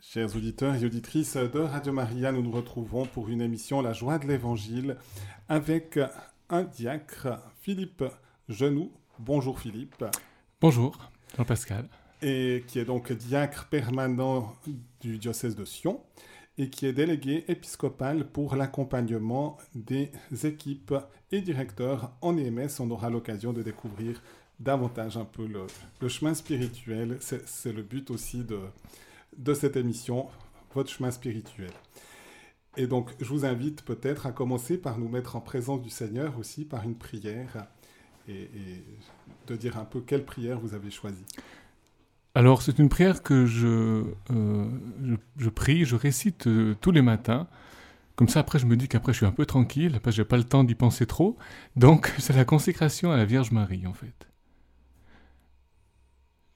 Chers auditeurs et auditrices de Radio Maria, nous nous retrouvons pour une émission La joie de l'Évangile avec un diacre, Philippe Genoux. Bonjour Philippe. Bonjour, Jean-Pascal. Et qui est donc diacre permanent du diocèse de Sion et qui est délégué épiscopal pour l'accompagnement des équipes et directeurs en EMS. On aura l'occasion de découvrir davantage un peu le, chemin spirituel. C'est le but aussi de, de cette émission, votre chemin spirituel. Et donc, je vous invite peut-être à commencer par nous mettre en présence du Seigneur aussi, par une prière, et, de dire un peu quelle prière vous avez choisie. Alors, c'est une prière que je, euh, je, prie, je récite euh, tous les matins. Comme ça, après, je me dis qu'après, je suis un peu tranquille, parce que j'ai pas le temps d'y penser trop. Donc, c'est la consécration à la Vierge Marie, en fait.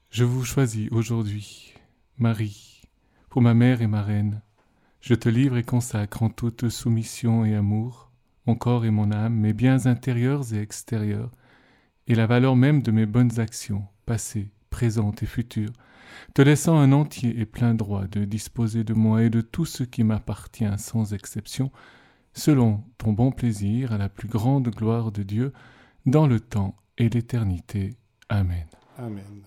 Je vous choisis aujourd'hui, Marie, pour ma mère et ma reine. Je te livre et consacre en toute soumission et amour mon corps et mon âme, mes biens intérieurs et extérieurs, et la valeur même de mes bonnes actions, passées, présentes et futures, te laissant un entier et plein droit de disposer de moi et de tout ce qui m'appartient sans exception, selon ton bon plaisir, à la plus grande gloire de Dieu, dans le temps et l'éternité. Amen. Amen.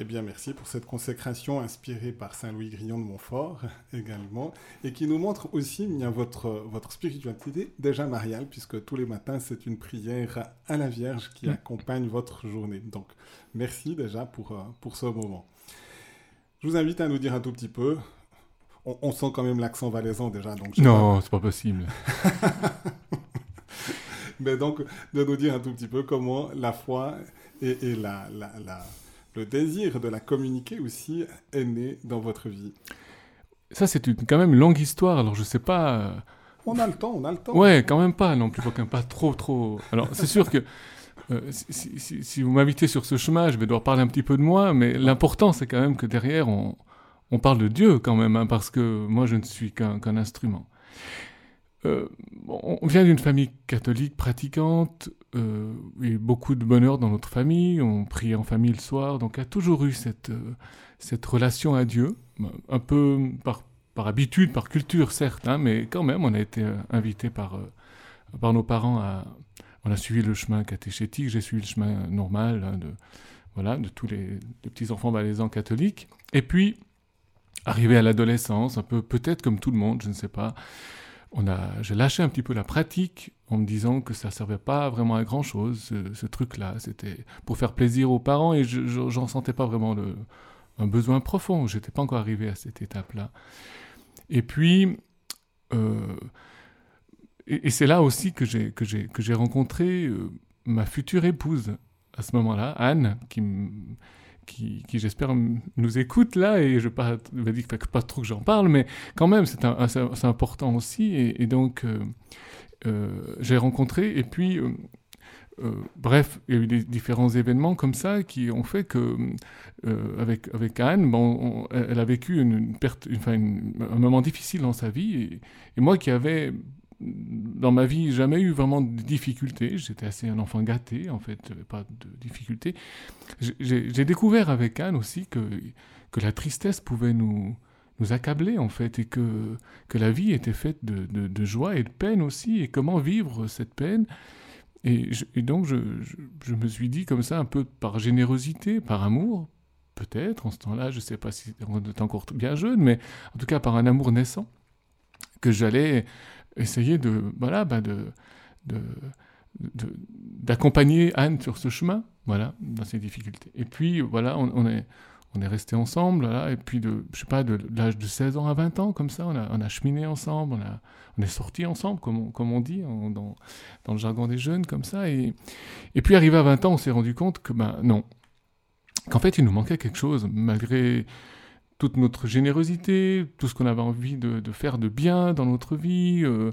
Eh bien, merci pour cette consécration inspirée par Saint Louis Grillon de Montfort également, et qui nous montre aussi bien votre, votre spiritualité déjà mariale, puisque tous les matins, c'est une prière à la Vierge qui mm. accompagne votre journée. Donc, merci déjà pour, euh, pour ce moment. Je vous invite à nous dire un tout petit peu. On, sent quand même l'accent valaisan déjà. Donc non, c'est pas possible. Mais donc, de nous dire un tout petit peu comment la foi et, et la, la, la le désir de la communiquer aussi est né dans votre vie Ça, c'est quand même une longue histoire, alors je sais pas... Euh, on a le temps, on a le temps. Ouais, quand même pas non plus, pas trop, trop... Alors, c'est sûr que euh, si, vous m'invitez sur ce chemin, je vais devoir parler un petit peu de moi, mais l'important, c'est quand même que derrière, on, on parle de Dieu quand même, hein, parce que moi, je ne suis qu'un instrument. Euh, on vient d'une famille catholique pratiquante, euh, beaucoup de bonheur dans notre famille, on prie en famille le soir, donc a toujours eu cette, euh, relation à Dieu, un peu par, habitude, par culture certes, hein, mais quand même on a été invité par, nos parents à... On a suivi le chemin catéchétique, j'ai suivi le chemin normal hein, de, tous les, les petits-enfants valaisans catholiques. Et puis, arrivé à l'adolescence, un peu peut-être comme tout le monde, je ne sais pas, on a, j'ai lâché un petit peu la pratique en me disant que ça servait pas vraiment à grand chose, ce, truc-là. C'était pour faire plaisir aux parents et je, j'en sentais pas vraiment le, un besoin profond. J'étais pas encore arrivé à cette étape-là. Et puis, euh, et, c'est là aussi que j'ai, rencontré euh, ma future épouse à ce moment-là, Anne, qui qui, j'espère nous écoute là, et je pas, vais dire pas trop que j'en parle, mais quand même c'est important aussi, et, donc euh, euh, j'ai rencontré, et puis euh, bref, il y a eu des différents événements comme ça qui ont fait que avec, avec Anne, bon, elle a vécu une, perte, une, un moment difficile dans sa vie, et, et moi qui avais dans ma vie, jamais eu vraiment de difficultés. J'étais assez un enfant gâté, en fait, pas de difficultés. J'ai découvert avec Anne aussi que, que la tristesse pouvait nous, nous accabler, en fait, et que, que la vie était faite de, de, joie et de peine aussi, et comment vivre cette peine. Et, donc, je, je, me suis dit comme ça, un peu par générosité, par amour, peut-être, en ce temps-là, je ne sais pas si on est encore bien jeune, mais en tout cas par un amour naissant, que j'allais essayer de, voilà, bah de, d'accompagner Anne sur ce chemin, voilà, dans ses difficultés. Et puis, voilà, on, est, on est resté ensemble, et puis de, je sais pas, de l'âge de 16 ans à 20 ans, comme ça, on a, on a cheminé ensemble, on, a, on est sortis ensemble, comme on, comme on dit, dans, dans, le jargon des jeunes, comme ça. Et, et puis, arrivé à 20 ans, on s'est rendu compte que, ben non, qu'en fait, il nous manquait quelque chose, malgré toute notre générosité, tout ce qu'on avait envie de, faire de bien dans notre vie. Euh,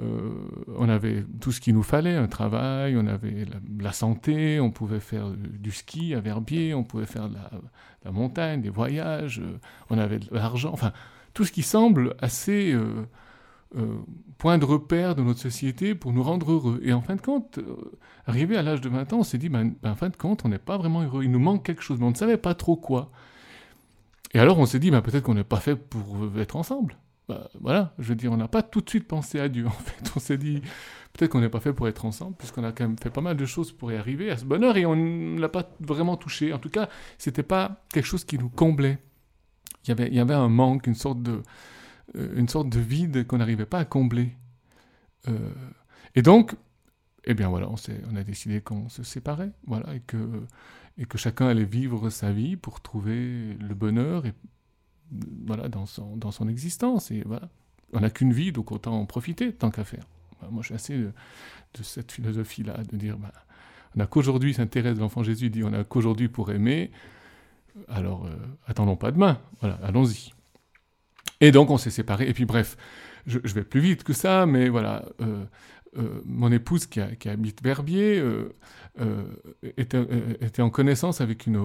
euh, on avait tout ce qu'il nous fallait, un travail, on avait la, santé, on pouvait faire du ski à Verbier, on pouvait faire de la, montagne, des voyages, euh, on avait de l'argent, enfin tout ce qui semble assez point de repère de notre société pour nous rendre heureux. Et en fin de compte, arrivé à l'âge de 20 ans, on s'est dit, ben, ben, en fin de compte, on n'est pas vraiment heureux, il nous manque quelque chose, mais on ne savait pas trop quoi. Et alors on s'est dit, bah, peut-être qu'on n'est pas fait pour être ensemble. Bah, voilà, je veux dire, on n'a pas tout de suite pensé à Dieu, en fait. On s'est dit, peut-être qu'on n'est pas fait pour être ensemble, puisqu'on a quand même fait pas mal de choses pour y arriver à ce bonheur, et on ne l'a pas vraiment touché. En tout cas, c'était pas quelque chose qui nous comblait. Il y avait, un manque, une sorte de, euh, une sorte de vide qu'on n'arrivait pas à combler. Euh, et donc, eh bien voilà, on, on a décidé qu'on se séparait, voilà, et que, et que chacun allait vivre sa vie pour trouver le bonheur et voilà, dans, son, dans son existence. Et voilà, on n'a qu'une vie, donc autant en profiter tant qu'à faire. moi, je suis assez de, cette philosophie-là, de dire, bah, on n'a qu'aujourd'hui, s'intéresse l'enfant Jésus dit, on n'a qu'aujourd'hui pour aimer, alors euh, attendons pas demain, voilà, allons-y. Et donc on s'est séparés, et puis bref, je, vais plus vite que ça, mais voilà, euh, euh, mon épouse qui, habite Verbier euh, euh, était, en connaissance avec une,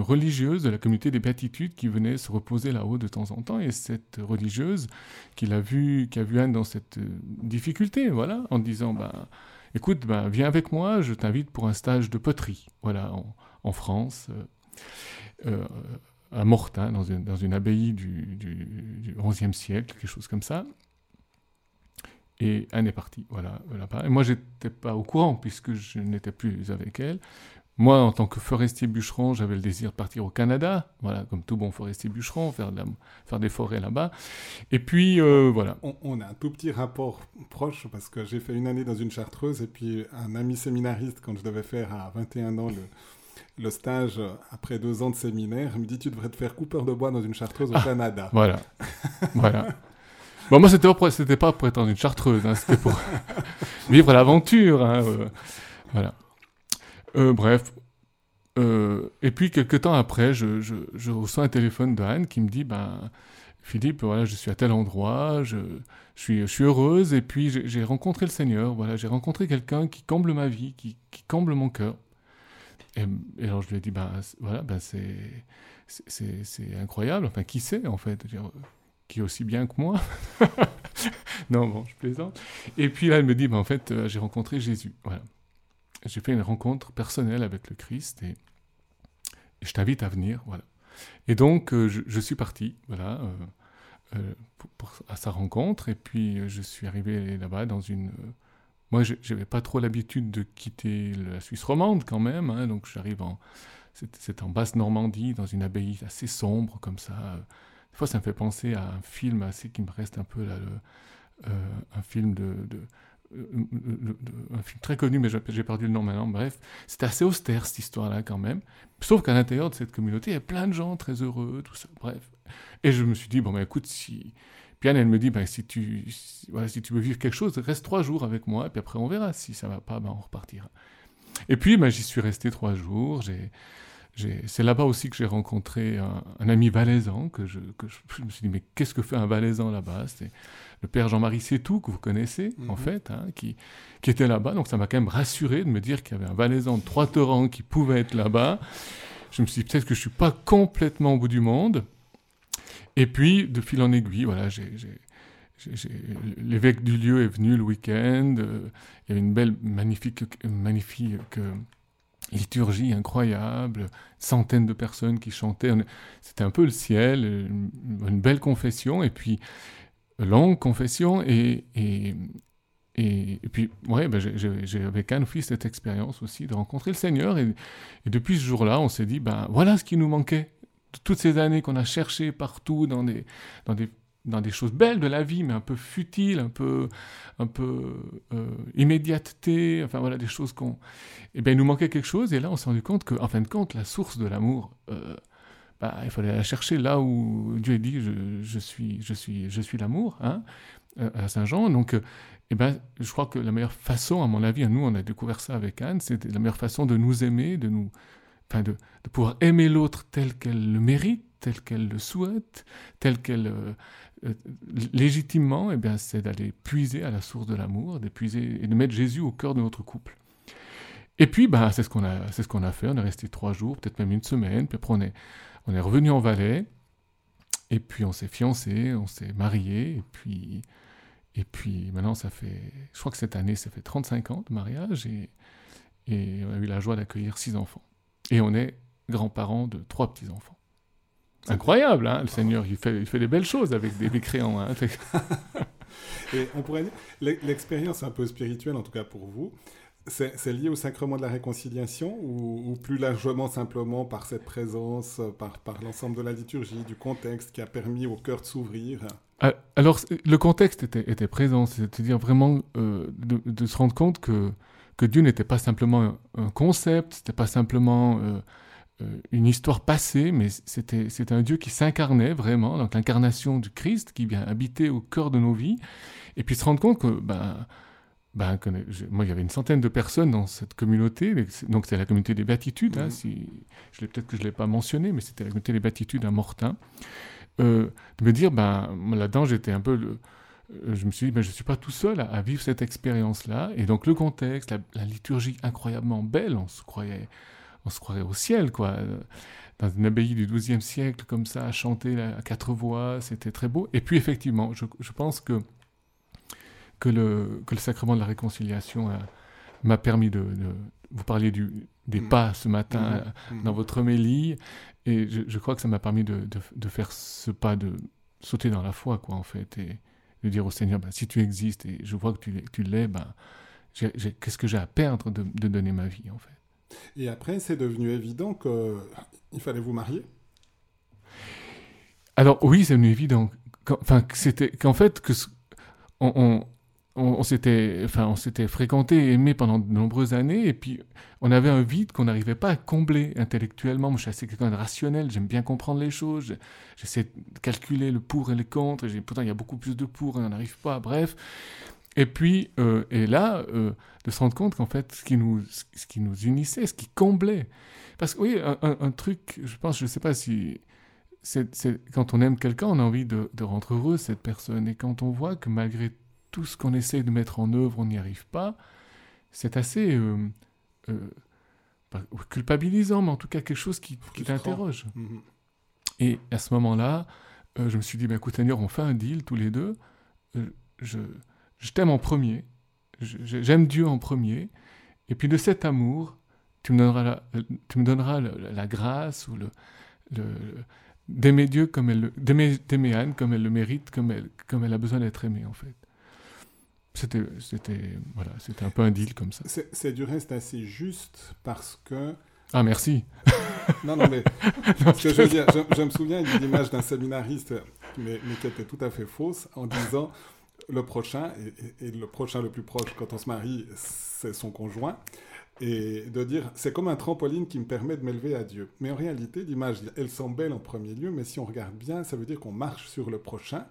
religieuse de la communauté des béatitudes qui venait se reposer là-haut de temps en temps. Et cette religieuse qui, a vu, qui a vu Anne dans cette difficulté, voilà, en disant ben, Écoute, ben, viens avec moi, je t'invite pour un stage de poterie, voilà, en, France. à Mortain, dans une, abbaye du, XIe siècle, quelque chose comme ça. Et Anne est partie, voilà. voilà. Et moi, j'étais pas au courant puisque je n'étais plus avec elle. Moi, en tant que forestier bûcheron, j'avais le désir de partir au Canada, voilà, comme tout bon forestier bûcheron, faire, de faire des forêts là-bas. Et puis, euh, voilà. On, a un tout petit rapport proche parce que j'ai fait une année dans une chartreuse et puis un ami séminariste, quand je devais faire à 21 ans le, le stage après deux ans de séminaire, me dit Tu devrais te faire coupeur de bois dans une chartreuse au ah, Canada. Voilà. voilà. Bon, moi, c'était pas, c'était pas pour être une chartreuse, hein, c'était pour vivre l'aventure. Hein, euh, voilà. Euh, bref. Euh, et puis, quelques temps après, je, je, je, reçois un téléphone d'Anne qui me dit ben, Philippe, voilà, je suis à tel endroit, je, je, suis, je suis heureuse, et puis j'ai rencontré le Seigneur, voilà, j'ai rencontré quelqu'un qui comble ma vie, qui, qui comble mon cœur. Et, alors, je lui ai dit ben, voilà, ben. C'est incroyable, enfin, qui sait en fait? Qui est aussi bien que moi. non, bon, je plaisante. Et puis là, elle me dit, bah, en fait, euh, j'ai rencontré Jésus. Voilà. J'ai fait une rencontre personnelle avec le Christ et, je t'invite à venir. Voilà. Et donc, euh, je, suis parti, voilà, euh, pour, à sa rencontre. Et puis, je suis arrivé là-bas dans une. moi, je n'avais pas trop l'habitude de quitter la Suisse romande quand même. Hein, donc, j'arrive en. C'est en basse Normandie, dans une abbaye assez sombre comme ça fois, ça me fait penser à un film assez qui me reste un peu là, euh, un film de, euh, très connu, mais j'ai perdu le nom maintenant. Bref, c'était assez austère cette histoire-là quand même. Sauf qu'à l'intérieur de cette communauté, il y a plein de gens très heureux, tout ça. Bref. Et je me suis dit, bon, ben écoute, si. Puis elle me dit, ben, si, tu, voilà, si tu veux vivre quelque chose, reste trois jours avec moi, et puis après on verra. Si ça va pas, ben, on repartira. Et puis, ben, j'y suis resté trois jours. J'ai c'est là-bas aussi que j'ai rencontré un, ami valaisan, que, je, me suis dit, mais qu'est-ce que fait un valaisan là-bas? C'est le père Jean-Marie Sétou, que vous connaissez, en mhm. fait, hein, qui, qui était là-bas. Donc ça m'a quand même rassuré de me dire qu'il y avait un valaisan de Trois-Torrents qui pouvait être là-bas. Je me suis dit, peut-être que je ne suis pas complètement au bout du monde. Et puis, de fil en aiguille, voilà, l'évêque du lieu est venu le week-end. Euh, il y avait une belle, magnifique, magnifique liturgie incroyable, centaines de personnes qui chantaient. C'était un peu le ciel, une, belle confession, et puis longue confession, et, et, et, puis, ouais, ben j'ai avec Anne Fils cette expérience aussi de rencontrer le Seigneur, et, depuis ce jour-là, on s'est dit, ben voilà ce qui nous manquait. Toutes ces années qu'on a cherché partout dans des, dans des dans des choses belles de la vie, mais un peu futiles, un peu, un peu euh, immédiateté, enfin voilà, des choses qu'on... Eh bien, il nous manquait quelque chose, et là, on s'est rendu compte qu'en fin de compte, la source de l'amour, euh, bah, il fallait la chercher là où Dieu a dit je, je suis, je suis, je suis l'amour, hein, euh, à Saint-Jean. Donc, eh ben, je crois que la meilleure façon, à mon avis, nous, on a découvert ça avec Anne, c'est la meilleure façon de nous aimer, de nous, enfin, de, de pouvoir aimer l'autre tel qu'elle le mérite, tel qu'elle le souhaite, tel qu'elle euh, légitimement, eh bien, c'est d'aller puiser à la source de l'amour, de puiser et de mettre Jésus au cœur de notre couple. Et puis, bah, c'est ce qu'on a, c'est ce qu'on a fait. On est resté trois jours, peut-être même une semaine. Puis après, on est, on est revenu en Valais. Et puis, on s'est fiancé, on s'est marié. Et puis, et puis, maintenant, ça fait, je crois que cette année, ça fait 35 ans de mariage. Et, et on a eu la joie d'accueillir six enfants. Et on est grands-parents de trois petits-enfants. Incroyable, hein, le Seigneur, il fait, il fait des belles choses avec des, des crayons. Hein. Et on pourrait dire, l'expérience un peu spirituelle, en tout cas pour vous, c'est lié au sacrement de la réconciliation ou, plus largement simplement par cette présence, par, par l'ensemble de la liturgie, du contexte qui a permis au cœur de s'ouvrir? Ah, Alors, le contexte était, était présent, c'est-à-dire vraiment euh, de, de, se rendre compte que, que Dieu n'était pas simplement un, concept, c'était pas simplement euh, une histoire passée, mais c'était un Dieu qui s'incarnait vraiment, donc l'incarnation du Christ qui vient habiter au cœur de nos vies, et puis se rendre compte que, ben, ben, moi, il y avait une centaine de personnes dans cette communauté, donc c'est la communauté des Béatitudes, hein, si, je peut-être que je ne l'ai pas mentionné, mais c'était la communauté des Béatitudes à Mortain, euh, de me dire, ben, là-dedans, j'étais un peu le, euh, je me suis dit, ben, je ne suis pas tout seul à, vivre cette expérience-là. Et donc le contexte, la, liturgie incroyablement belle, on se croyait, on se croirait au ciel, quoi. Dans une abbaye du XIIe siècle, comme ça, à chanter à quatre voix, c'était très beau. Et puis effectivement, je, je pense que, que, le, que le sacrement de la réconciliation m'a permis de, Vous parliez du, des mm. pas ce matin mm. Euh, dans votre homélie, et je, je crois que ça m'a permis de, de, faire ce pas, de sauter dans la foi, quoi, en fait. Et, de dire au Seigneur, bah, si tu existes et je vois que tu, tu l'es, bah, qu'est-ce que j'ai à perdre de, de, donner ma vie en fait? Et après, c'est devenu évident qu'il fallait vous marier Alors oui, c'est devenu évident. Enfin, c'était qu'en fait, on, on, s'était, enfin, on s'était fréquenté, aimé pendant de nombreuses années, et puis on avait un vide qu'on n'arrivait pas à combler intellectuellement. Moi, je suis assez quelqu'un de rationnel, j'aime bien comprendre les choses, j'essaie de calculer le pour et le contre, et pourtant il y a beaucoup plus de pour et on n'arrive pas, bref. Et puis, euh, et là, euh, de se rendre compte qu'en fait, ce qui, nous, ce qui nous unissait, ce qui comblait, parce que oui, un, truc, je pense, je ne sais pas si... C'est, quand on aime quelqu'un, on a envie de, de rendre heureux cette personne. Et quand on voit que malgré tout ce qu'on essaie de mettre en œuvre, on n'y arrive pas, c'est assez euh, euh, culpabilisant, mais en tout cas quelque chose qui, qui t'interroge. Mhm. Et à ce moment-là, euh, je me suis dit, bah, écoute Seigneur, on fait un deal tous les deux. je, je t'aime en premier, j'aime Dieu en premier, et puis de cet amour, tu me donneras la, tu me donneras la, grâce ou le, le d'aimer Dieu comme elle d'aimer Anne comme elle le mérite, comme elle, comme elle a besoin d'être aimée en fait. C'était, c'était, voilà, c'était un peu un deal comme ça. C'est, du reste assez juste parce que. Ah, merci. non, non, mais. je, veux dire, je, me souviens d'une image d'un séminariste, mais, mais, qui était tout à fait fausse, en disant le prochain, et, et, le prochain le plus proche quand on se marie, c'est son conjoint. Et de dire, c'est comme un trampoline qui me permet de m'élever à Dieu. Mais en réalité, l'image, elle semble belle en premier lieu, mais si on regarde bien, ça veut dire qu'on marche sur le prochain.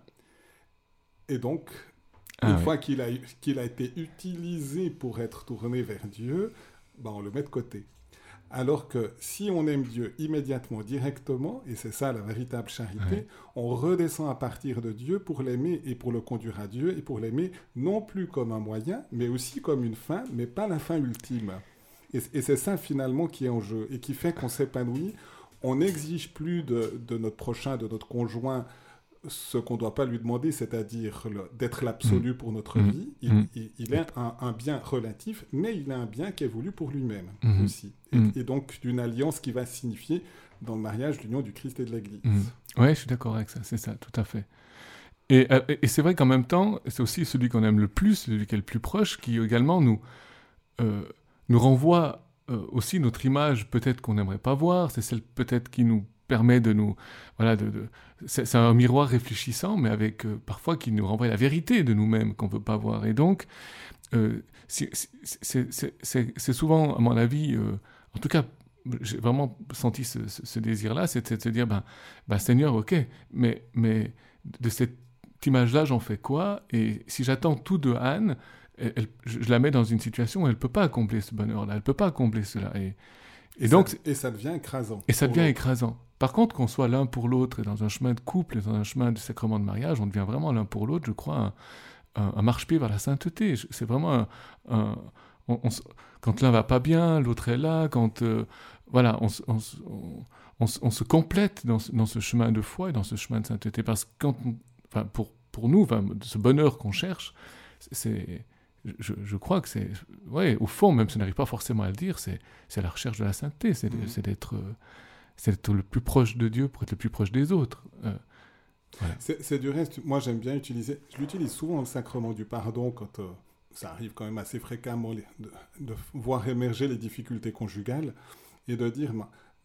Et donc, ah Une fois qu'il a, qu'il a été utilisé pour être tourné vers Dieu, ben on le met de côté. Alors que si on aime Dieu immédiatement, directement, et c'est ça la véritable charité, on redescend à partir de Dieu pour l'aimer et pour le conduire à Dieu et pour l'aimer non plus comme un moyen, mais aussi comme une fin, mais pas la fin ultime. Et, c'est ça finalement qui est en jeu et qui fait qu'on s'épanouit. On n'exige plus de, de, notre prochain, de notre conjoint, ce qu'on ne doit pas lui demander, c'est-à-dire d'être l'absolu mm. pour notre mm. vie. Il, mm. est un, bien relatif, mais il est un bien qui est voulu pour lui-même aussi. Et, donc d'une alliance qui va signifier dans le mariage l'union du Christ et de l'Église. Oui, je suis d'accord avec ça, c'est ça, tout à fait. Et, euh, et c'est vrai qu'en même temps, c'est aussi celui qu'on aime le plus, celui qui est le plus proche, qui également nous, euh, nous renvoie euh, aussi notre image peut-être qu'on n'aimerait pas voir, c'est celle peut-être qui nous permet de nous... Voilà, de, c'est un miroir réfléchissant, mais avec euh, parfois qui nous renvoie la vérité de nous-mêmes qu'on ne veut pas voir. Et donc, euh, c'est souvent, à mon avis, euh, en tout cas, j'ai vraiment senti ce, désir-là, c'était de se dire, ben, ben, Seigneur, ok, mais, mais de cette image-là, j'en fais quoi? Et si j'attends tout de Anne, je, la mets dans une situation où elle ne peut pas accomplir ce bonheur-là, elle ne peut pas accomplir cela. Et, et, donc, ça, et ça devient écrasant. Et ça devient écrasant. Par contre, qu'on soit l'un pour l'autre et dans un chemin de couple et dans un chemin de sacrement de mariage, on devient vraiment l'un pour l'autre, je crois, un, marche-pied vers la sainteté. C'est vraiment un. quand l'un va pas bien, l'autre est là. Quand. Euh, voilà, on, se complète dans, ce chemin de foi et dans ce chemin de sainteté. Parce que quand, enfin, pour, pour nous, ce bonheur qu'on cherche, c'est je, crois que c'est, ouais, au fond, même si on n'arrive pas forcément à le dire, c'est, la recherche de la sainteté, c'est, mmh. d'être, c'est être le plus proche de Dieu pour être le plus proche des autres. C'est du reste, moi j'aime bien utiliser, je l'utilise souvent le sacrement du pardon quand ça arrive quand même assez fréquemment de, voir émerger les difficultés conjugales et de dire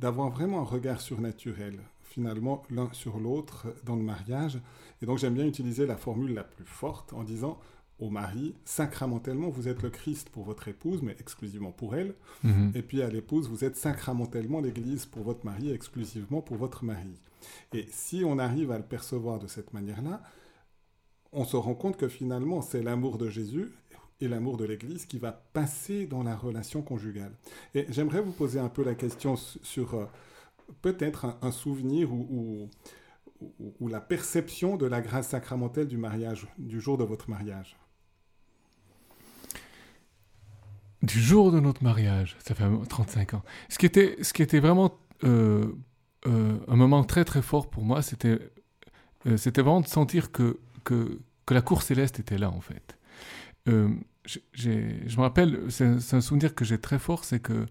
d'avoir vraiment un regard surnaturel finalement l'un sur l'autre dans le mariage. Et donc j'aime bien utiliser la formule la plus forte en disant au mari, sacramentellement, vous êtes le Christ pour votre épouse, mais exclusivement pour elle. Mhm. Et puis à l'épouse, vous êtes sacramentellement l'Église pour votre mari, exclusivement pour votre mari. Et si on arrive à le percevoir de cette manière-là, on se rend compte que finalement, c'est l'amour de Jésus et l'amour de l'Église qui va passer dans la relation conjugale. Et j'aimerais vous poser un peu la question sur euh, peut-être un, souvenir ou, ou, la perception de la grâce sacramentelle du mariage, du jour de votre mariage. Du jour de notre mariage, ça fait 35 ans. Ce qui était, ce qui était vraiment euh, euh, un moment très très fort pour moi, c'était c'était vraiment de sentir que, que, que, la cour céleste était là en fait je me rappelle, c'est un souvenir que j'ai très fort, c'est que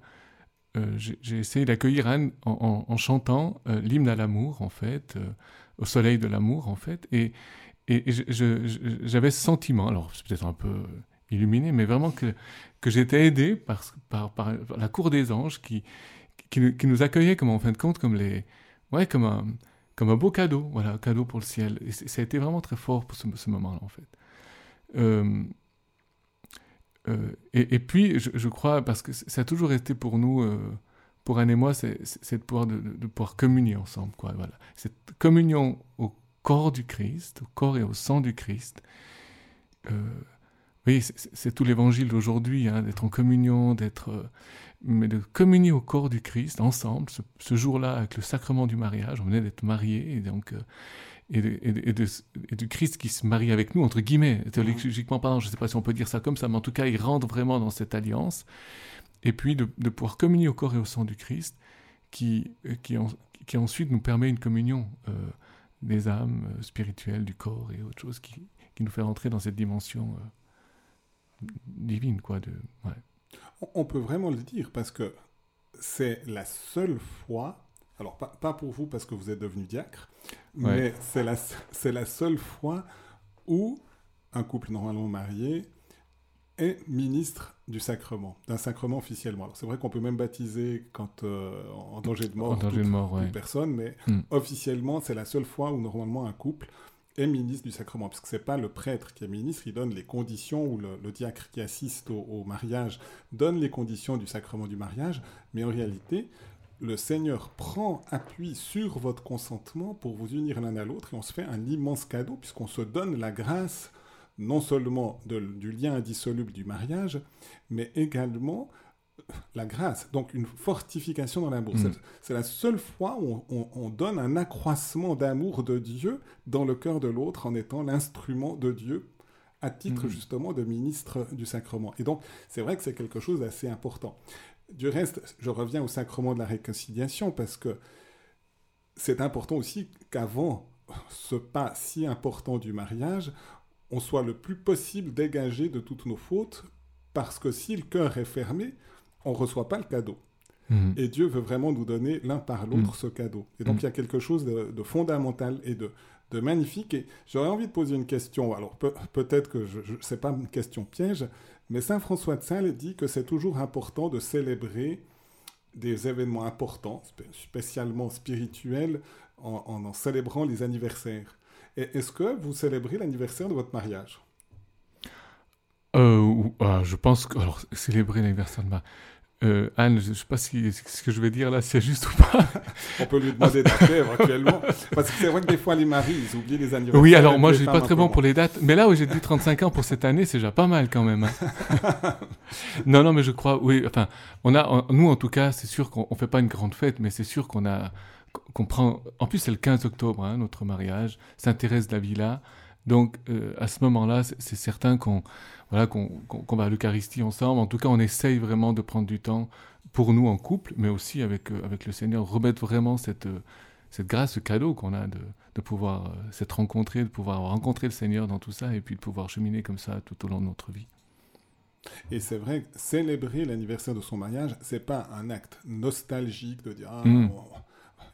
euh, j'ai essayé d'accueillir Anne en, chantant euh, l'hymne à l'amour, en fait, euh, au soleil de l'amour, en fait. Et, et, j'avais ce sentiment, alors c'est peut-être un peu illuminé, mais vraiment que, que j'étais aidé par, par, par, la cour des anges qui, qui, qui, nous accueillait, comme en fin de compte, comme, les, ouais, comme, un, comme un beau cadeau, voilà, un cadeau pour le ciel. Et ça a été vraiment très fort pour ce, moment-là, en fait. Euh, et, puis, je, crois, parce que ça a toujours été pour nous, euh, pour Anne et moi, c'est de pouvoir, de, pouvoir communier ensemble. Quoi, voilà. Cette communion au corps du Christ, au corps et au sang du Christ. Euh, oui, c'est tout l'évangile d'aujourd'hui, hein, d'être en communion, d'être, mais de communier au corps du Christ ensemble, ce, jour-là avec le sacrement du mariage. On venait d'être mariés, et donc et, du Christ qui se marie avec nous, entre guillemets, théologiquement parlant, je ne sais pas si on peut dire ça comme ça, mais en tout cas, il rentre vraiment dans cette alliance, et puis de, pouvoir communier au corps et au sang du Christ, qui, euh, qui, qui ensuite nous permet une communion euh, des âmes euh, spirituelles, du corps et autre chose, qui, qui, nous fait rentrer dans cette dimension divine, quoi. De, On peut vraiment le dire, parce que c'est la seule fois alors, pas, pour vous parce que vous êtes devenu diacre, mais c'est la, la seule fois où un couple normalement marié est ministre du sacrement, d'un sacrement officiellement. Alors c'est vrai qu'on peut même baptiser quand euh, en danger de mort, toute, mort personne, mais hmm. officiellement c'est la seule fois où normalement un couple est ministre du sacrement, parce que c'est pas le prêtre qui est ministre, il donne les conditions, ou le, diacre qui assiste au, au, mariage donne les conditions du sacrement du mariage, mais en réalité, le Seigneur prend appui sur votre consentement pour vous unir l'un à l'autre et on se fait un immense cadeau puisqu'on se donne la grâce non seulement du lien indissoluble du mariage, mais également la grâce, donc une fortification dans l'amour. Mm. C'est la seule fois où on, donne un accroissement d'amour de Dieu dans le cœur de l'autre en étant l'instrument de Dieu à titre mm. justement de ministre du sacrement. Et donc, c'est vrai que c'est quelque chose d'assez important. Du reste, je reviens au sacrement de la réconciliation parce que c'est important aussi qu'avant ce pas si important du mariage, on soit le plus possible dégagé de toutes nos fautes parce que si le cœur est fermé, on ne reçoit pas le cadeau. Mhm. Et Dieu veut vraiment nous donner l'un par l'autre mhm. ce cadeau. Et donc mhm. il y a quelque chose de, fondamental et de, magnifique. Et j'aurais envie de poser une question. Alors peut-être que ce n'est pas une question piège, mais Saint François de Sales dit que c'est toujours important de célébrer des événements importants, spécialement spirituels, en, en, célébrant les anniversaires. Est-ce que vous célébrez l'anniversaire de votre mariage? Euh, ah, Je pense que... Alors, célébrer l'anniversaire de ma... Euh, Anne, je ne sais pas si ce que je vais dire là, c'est juste ou pas. On peut lui demander d'acter éventuellement. Parce que c'est vrai que des fois, les maris, ils oublient les anniversaires. Oui, alors moi, je suis pas très bon pour les dates. Mais là où j'ai dit 35 ans pour cette année, c'est déjà pas mal quand même. Hein. non, non, mais je crois, oui. Enfin, on a, nous, en tout cas, c'est sûr qu'on ne fait pas une grande fête, mais c'est sûr qu'on a. qu'on prend. En plus, c'est le 15 octobre, hein, notre mariage. Saint-Thérèse de la Villa. Donc, euh, à ce moment-là, c'est certain qu'on voilà, qu'on va à l'Eucharistie ensemble. En tout cas, on essaye vraiment de prendre du temps pour nous en couple, mais aussi avec, euh, avec le Seigneur, remettre vraiment cette, euh, cette grâce, ce cadeau qu'on a de, de pouvoir s'être rencontré, de pouvoir rencontrer le Seigneur dans tout ça, et puis de pouvoir cheminer comme ça tout au long de notre vie. Et c'est vrai, célébrer l'anniversaire de son mariage, c'est pas un acte nostalgique de dire ah, mmh.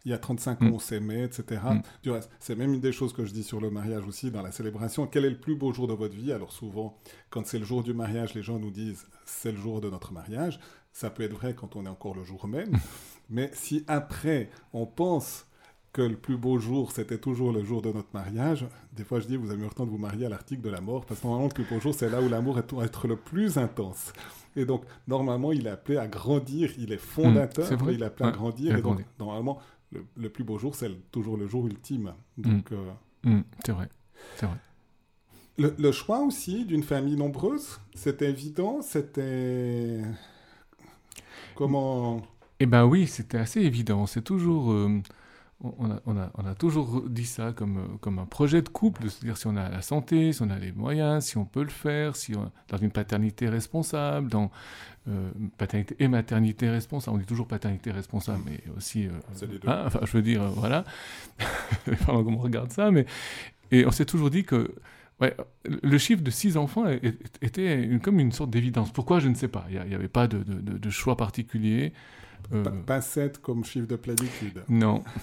Il y a 35 ans, Mm. on s'aimait, etc. Mm. Du reste, c'est même une des choses que je dis sur le mariage aussi, dans la célébration. Quel est le plus beau jour de votre vie? Alors souvent, quand c'est le jour du mariage, les gens nous disent c'est le jour de notre mariage. Ça peut être vrai quand on est encore le jour même. Mais si après, on pense que le plus beau jour, c'était toujours le jour de notre mariage, des fois je dis, vous avez eu le temps de vous marier à l'article de la mort, parce que normalement, le plus beau jour, c'est là où l'amour doit être le plus intense. Et donc, normalement, il est appelé à grandir, il est fondateur, Mmh, c'est vrai. il est appelé à grandir, et donc, normalement, le, le plus beau jour, c'est toujours le jour ultime. Donc, euh, Mm, c'est vrai. C'est vrai. le, le choix aussi d'une famille nombreuse, c'était évident, c'était... Comment... Eh ben oui, c'était assez évident. C'est toujours, euh, on, a, on, a, on a toujours dit ça comme, comme un projet de couple, c'est-à-dire si on a la santé, si on a les moyens, si on peut le faire, si on, dans une paternité responsable, dans euh, paternité et maternité responsable. On dit toujours paternité responsable, mais aussi, euh, hein, enfin, je veux dire, euh, voilà. Pardon comment on regarde ça, mais et on s'est toujours dit que Ouais, le chiffre de six enfants était une- comme une sorte d'évidence. Pourquoi? Je ne sais pas. Il n'y avait pas de, de- de- de choix particulier. Euh, Pas, pas 7 comme chiffre de plénitude. non.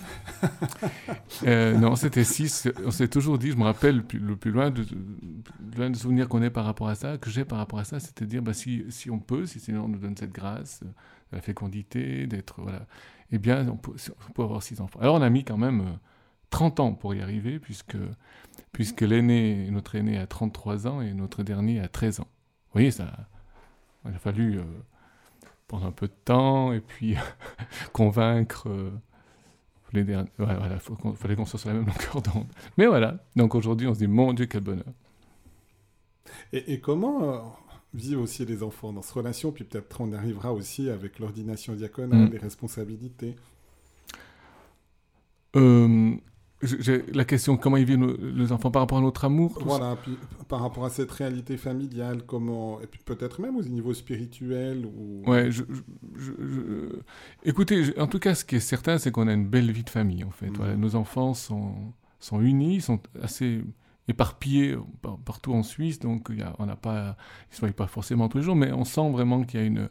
Euh, non, c'était 6. On s'est toujours dit, je me rappelle le plus, loin de, loin de souvenirs qu'on ait par rapport à ça, que j'ai par rapport à ça, c'était de dire bah, si, si on peut, si Seigneur nous donne cette grâce, euh, la fécondité, d'être. Voilà. Eh bien, on peut, on peut avoir six enfants. Alors, on a mis quand même euh, 30 ans pour y arriver, puisque, puisque l'aîné, notre aîné a 33 ans et notre dernier a 13 ans. Vous voyez, ça. Il a fallu. euh, prendre un peu de temps et puis convaincre euh, les derniers. Voilà, voilà, faut qu'on- fallait qu'on soit sur la même longueur d'onde. Mais voilà, donc aujourd'hui on se dit mon Dieu quel bonheur. Et, et comment euh, vivent aussi les enfants dans cette relation? Puis peut-être on arrivera aussi avec l'ordination diaconale, Mm. les responsabilités. Euh, la question comment ils vivent nos- les enfants par rapport à notre amour. Voilà, puis par rapport à cette réalité familiale, comment... Et puis peut-être même au niveau spirituel ou... Ouais, je, je- je- je- écoutez, en tout cas, ce qui est certain, c'est qu'on a une belle vie de famille, en fait. Voilà, nos enfants sont, sont unis, sont assez éparpillés par- partout en Suisse, donc y a- on n'a pas, ils ne se voient pas forcément tous les jours, mais on sent vraiment qu'il y a une,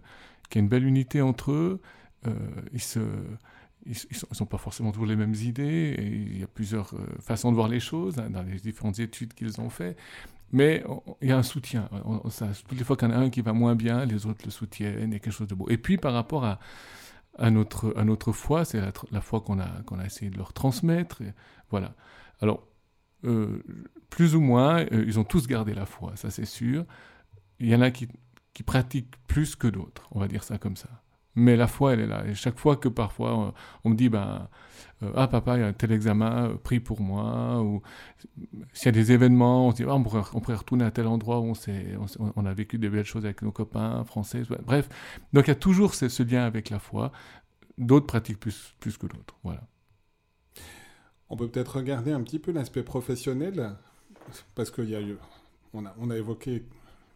qu'il y a une belle unité entre eux. Euh, ils se, ils, ils sont, pas forcément toujours les mêmes idées, il y a plusieurs euh, façons de voir les choses dans les différentes études qu'ils ont fait. Mais il y a un soutien. Toutes les fois qu'il y en a un qui va moins bien, les autres le soutiennent. Il y a quelque chose de beau. Et puis par rapport à, notre, foi, c'est la, foi qu'on a, qu'on a essayé de leur transmettre. et voilà. Alors, euh, plus ou moins, euh, ils ont tous gardé la foi, ça c'est sûr. Il y en a qui, qui pratiquent plus que d'autres, on va dire ça comme ça. Mais la foi, elle est là. Et chaque fois que parfois on, me dit, ben, euh, ah papa, il y a un tel examen, euh, prie pour moi, ou s'il y a des événements, on se dit, ah, on, pourrait, on pourrait retourner à tel endroit où on, on, on a vécu des belles choses avec nos copains français. Bref, donc il y a toujours ce, ce lien avec la foi. D'autres pratiquent plus, plus que d'autres. Voilà. On peut peut-être regarder un petit peu l'aspect professionnel, parce qu'il y a eu... On a, on a évoqué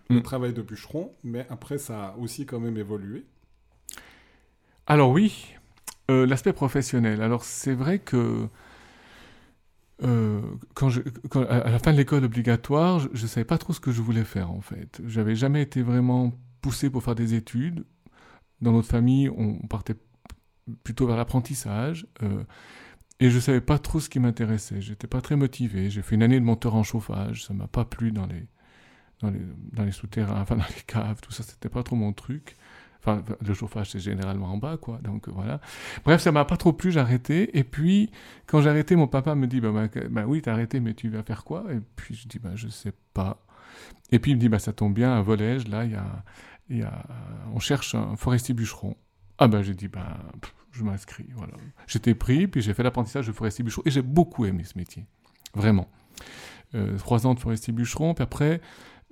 le Mm. travail de bûcheron, mais après ça a aussi quand même évolué. Alors oui, euh, l'aspect professionnel. Alors c'est vrai que euh, à la fin de l'école obligatoire, je ne savais pas trop ce que je voulais faire en fait. J'avais jamais été vraiment poussé pour faire des études. Dans notre famille, on partait plutôt vers l'apprentissage. euh, et je savais pas trop ce qui m'intéressait. J'étais pas très motivé. J'ai fait une année de monteur en chauffage. Ça m'a pas plu dans les, dans les, dans les souterrains, enfin dans les caves, tout ça. C'était pas trop mon truc. Enfin, le chauffage, c'est généralement en bas, quoi. Donc voilà. Bref, ça m'a pas trop plu, j'ai arrêté. Et puis, quand j'ai arrêté, mon papa me dit bah, bah, bah oui, t'as arrêté, mais tu vas faire quoi? Et puis je dis bah je sais pas. Et puis il me dit bah ça tombe bien, à Volège, là, il y a, y a, on cherche un forestier bûcheron. Ah bah j'ai dit bah je m'inscris, voilà. J'étais pris, puis j'ai fait l'apprentissage de forestier bûcheron et j'ai beaucoup aimé ce métier, vraiment. Euh, trois ans de forestier bûcheron, puis après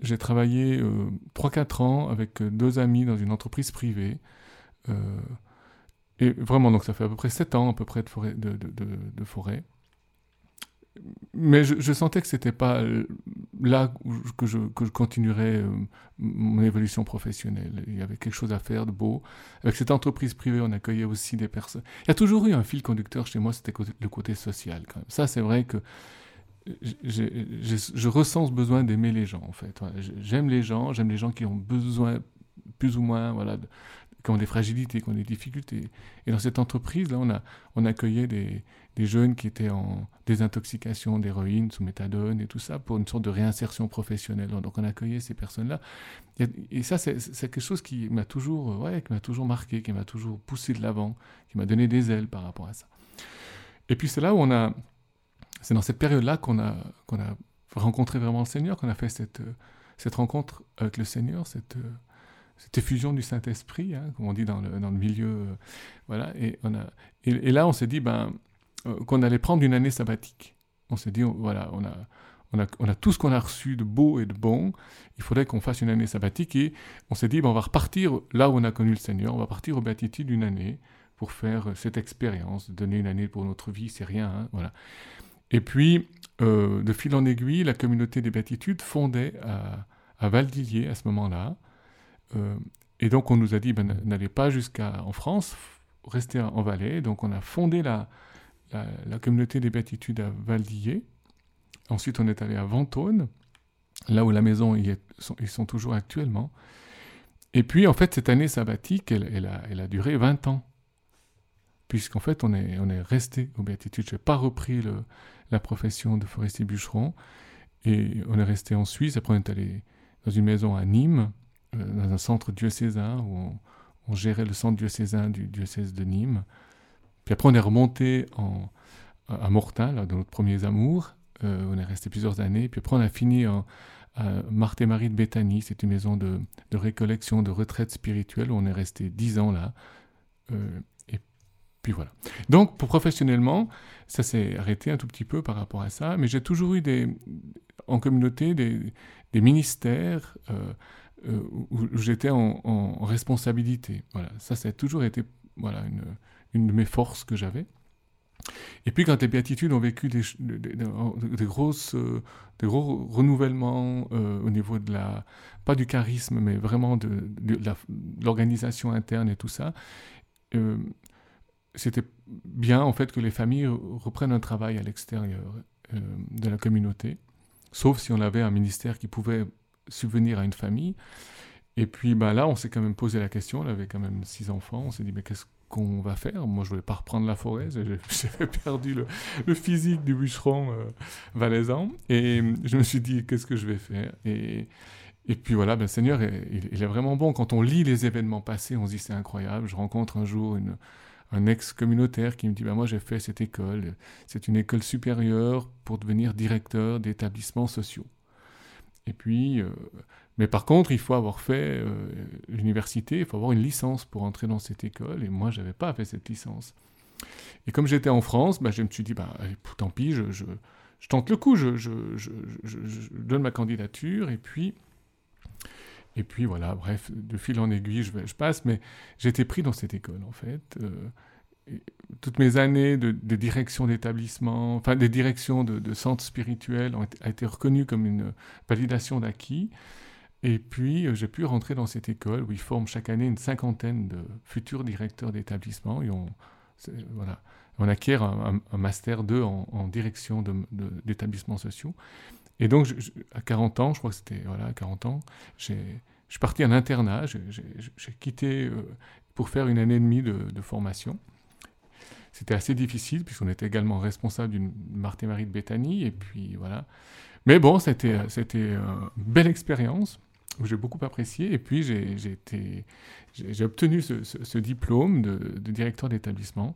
j'ai travaillé euh, 3-4 ans avec euh, deux amis dans une entreprise privée. Euh, et vraiment, donc ça fait à peu près 7 ans à peu près de forêt. De, forêt. Mais je, sentais que c'était pas euh, là que, je, que je continuerais mon évolution professionnelle. Il y avait quelque chose à faire de beau. Avec cette entreprise privée, on accueillait aussi des personnes. Il y a toujours eu un fil conducteur chez moi, c'était le côté social. Ça, c'est vrai que j'ai- je ressens ce besoin d'aimer les gens en fait. J'aime les gens, j'aime les gens qui ont besoin plus ou moins voilà, de- qui ont des fragilités, qui ont des difficultés. Et dans cette entreprise-là, on, a, on accueillait des, jeunes qui étaient en désintoxication d'héroïne sous méthadone et tout ça pour une sorte de réinsertion professionnelle. Donc on accueillait ces personnes-là. Et, ça, c'est quelque chose qui m'a toujours, ouais, qui m'a toujours marqué, qui m'a toujours poussé de l'avant, qui m'a donné des ailes par rapport à ça. Et puis c'est là où on a, c'est dans cette période-là qu'on a, rencontré vraiment le Seigneur, qu'on a fait cette, rencontre avec le Seigneur, cette, effusion du Saint-Esprit, hein, comme on dit dans le, milieu. voilà. Et, là, on s'est dit, ben, euh, qu'on allait prendre une année sabbatique. On s'est dit, voilà, on a, on a, tout ce qu'on a reçu de beau et de bon, il faudrait qu'on fasse une année sabbatique et on s'est dit, ben, on va repartir là où on a connu le Seigneur, on va partir au béatitude d'une année pour faire cette expérience, donner une année pour notre vie, c'est rien, hein, voilà. Et puis, euh, de fil en aiguille, la communauté des béatitudes fondait à, à Valdillier à ce moment-là. Euh, et donc, on nous a dit, ben, n'allez pas jusqu'à en France, restez en Valais. Donc, on a fondé la, communauté des béatitudes à Valdillé. Ensuite, on est allé à Ventône, là où la maison ils sont, ils sont toujours actuellement. Et puis, en fait, cette année sabbatique, elle, a, elle a, duré 20 ans. Puisqu'en fait, on est, on est resté aux béatitudes. Je n'ai pas repris le, la profession de forestier bûcheron. Et on est resté en Suisse. Après, on est allé dans une maison à Nîmes, euh, dans un centre diocésain, où on, gérait le centre diocésain du diocèse de Nîmes. Puis après, on est remonté en, à Mortal, dans notre premiers amours. Euh, on est resté plusieurs années. Puis après, on a fini en, à Marthe et Marie de Béthanie. C'est une maison de, de, récollection, de retraite spirituelle. On est resté dix ans là. Euh, puis voilà. Donc, professionnellement, ça s'est arrêté un tout petit peu par rapport à ça. Mais j'ai toujours eu des, en communauté des, ministères euh, où, j'étais en, responsabilité. Voilà. Ça, ça a toujours été voilà, une de mes forces que j'avais. Et puis quand les béatitudes ont vécu des, grosses, euh, des gros renouvellements euh, au niveau de la, pas du charisme, mais vraiment de, l'organisation interne et tout ça, euh, c'était bien en fait que les familles reprennent un travail à l'extérieur de la communauté, sauf si on avait un ministère qui pouvait subvenir à une famille. Et puis ben là, on s'est quand même posé la question, on avait quand même six enfants, on s'est dit mais qu'est-ce qu'on va faire? Moi, je voulais pas reprendre la forêt, j'avais perdu le, physique du bûcheron euh, valaisan. Et je me suis dit, qu'est-ce que je vais faire? Et, et puis voilà, ben, le Seigneur, il, est vraiment bon. Quand on lit les événements passés, on se dit, c'est incroyable. Je rencontre un jour une, un ex-communautaire qui me dit, ben, moi j'ai fait cette école, c'est une école supérieure pour devenir directeur d'établissements sociaux. Et puis, euh, mais par contre, il faut avoir fait euh, l'université, il faut avoir une licence pour entrer dans cette école. Et moi, je n'avais pas fait cette licence. Et comme j'étais en France, bah, je me suis dit, bah, tant pis, je, tente le coup, je, donne ma candidature. Et puis, et puis voilà, bref, de fil en aiguille, je, passe. Mais j'étais pris dans cette école, en fait. Euh, toutes mes années de, direction d'établissement, enfin des directions de, centres spirituels ont été, reconnues comme une validation d'acquis. Et puis, euh, j'ai pu rentrer dans cette école où ils forment chaque année une cinquantaine de futurs directeurs d'établissement. on, voilà, on acquiert un, master 2 en, direction d'établissements sociaux. Et donc, à 40 ans, je crois que c'était voilà, à 40 ans, je suis parti en internat. J'ai quitté euh, pour faire une année et demie de, formation. C'était assez difficile puisqu'on était également responsable d'une Marthe et Marie de Béthanie. Et puis voilà. Mais bon, c'était une belle expérience où j'ai beaucoup apprécié. Et puis, j'ai obtenu ce, diplôme de, directeur d'établissement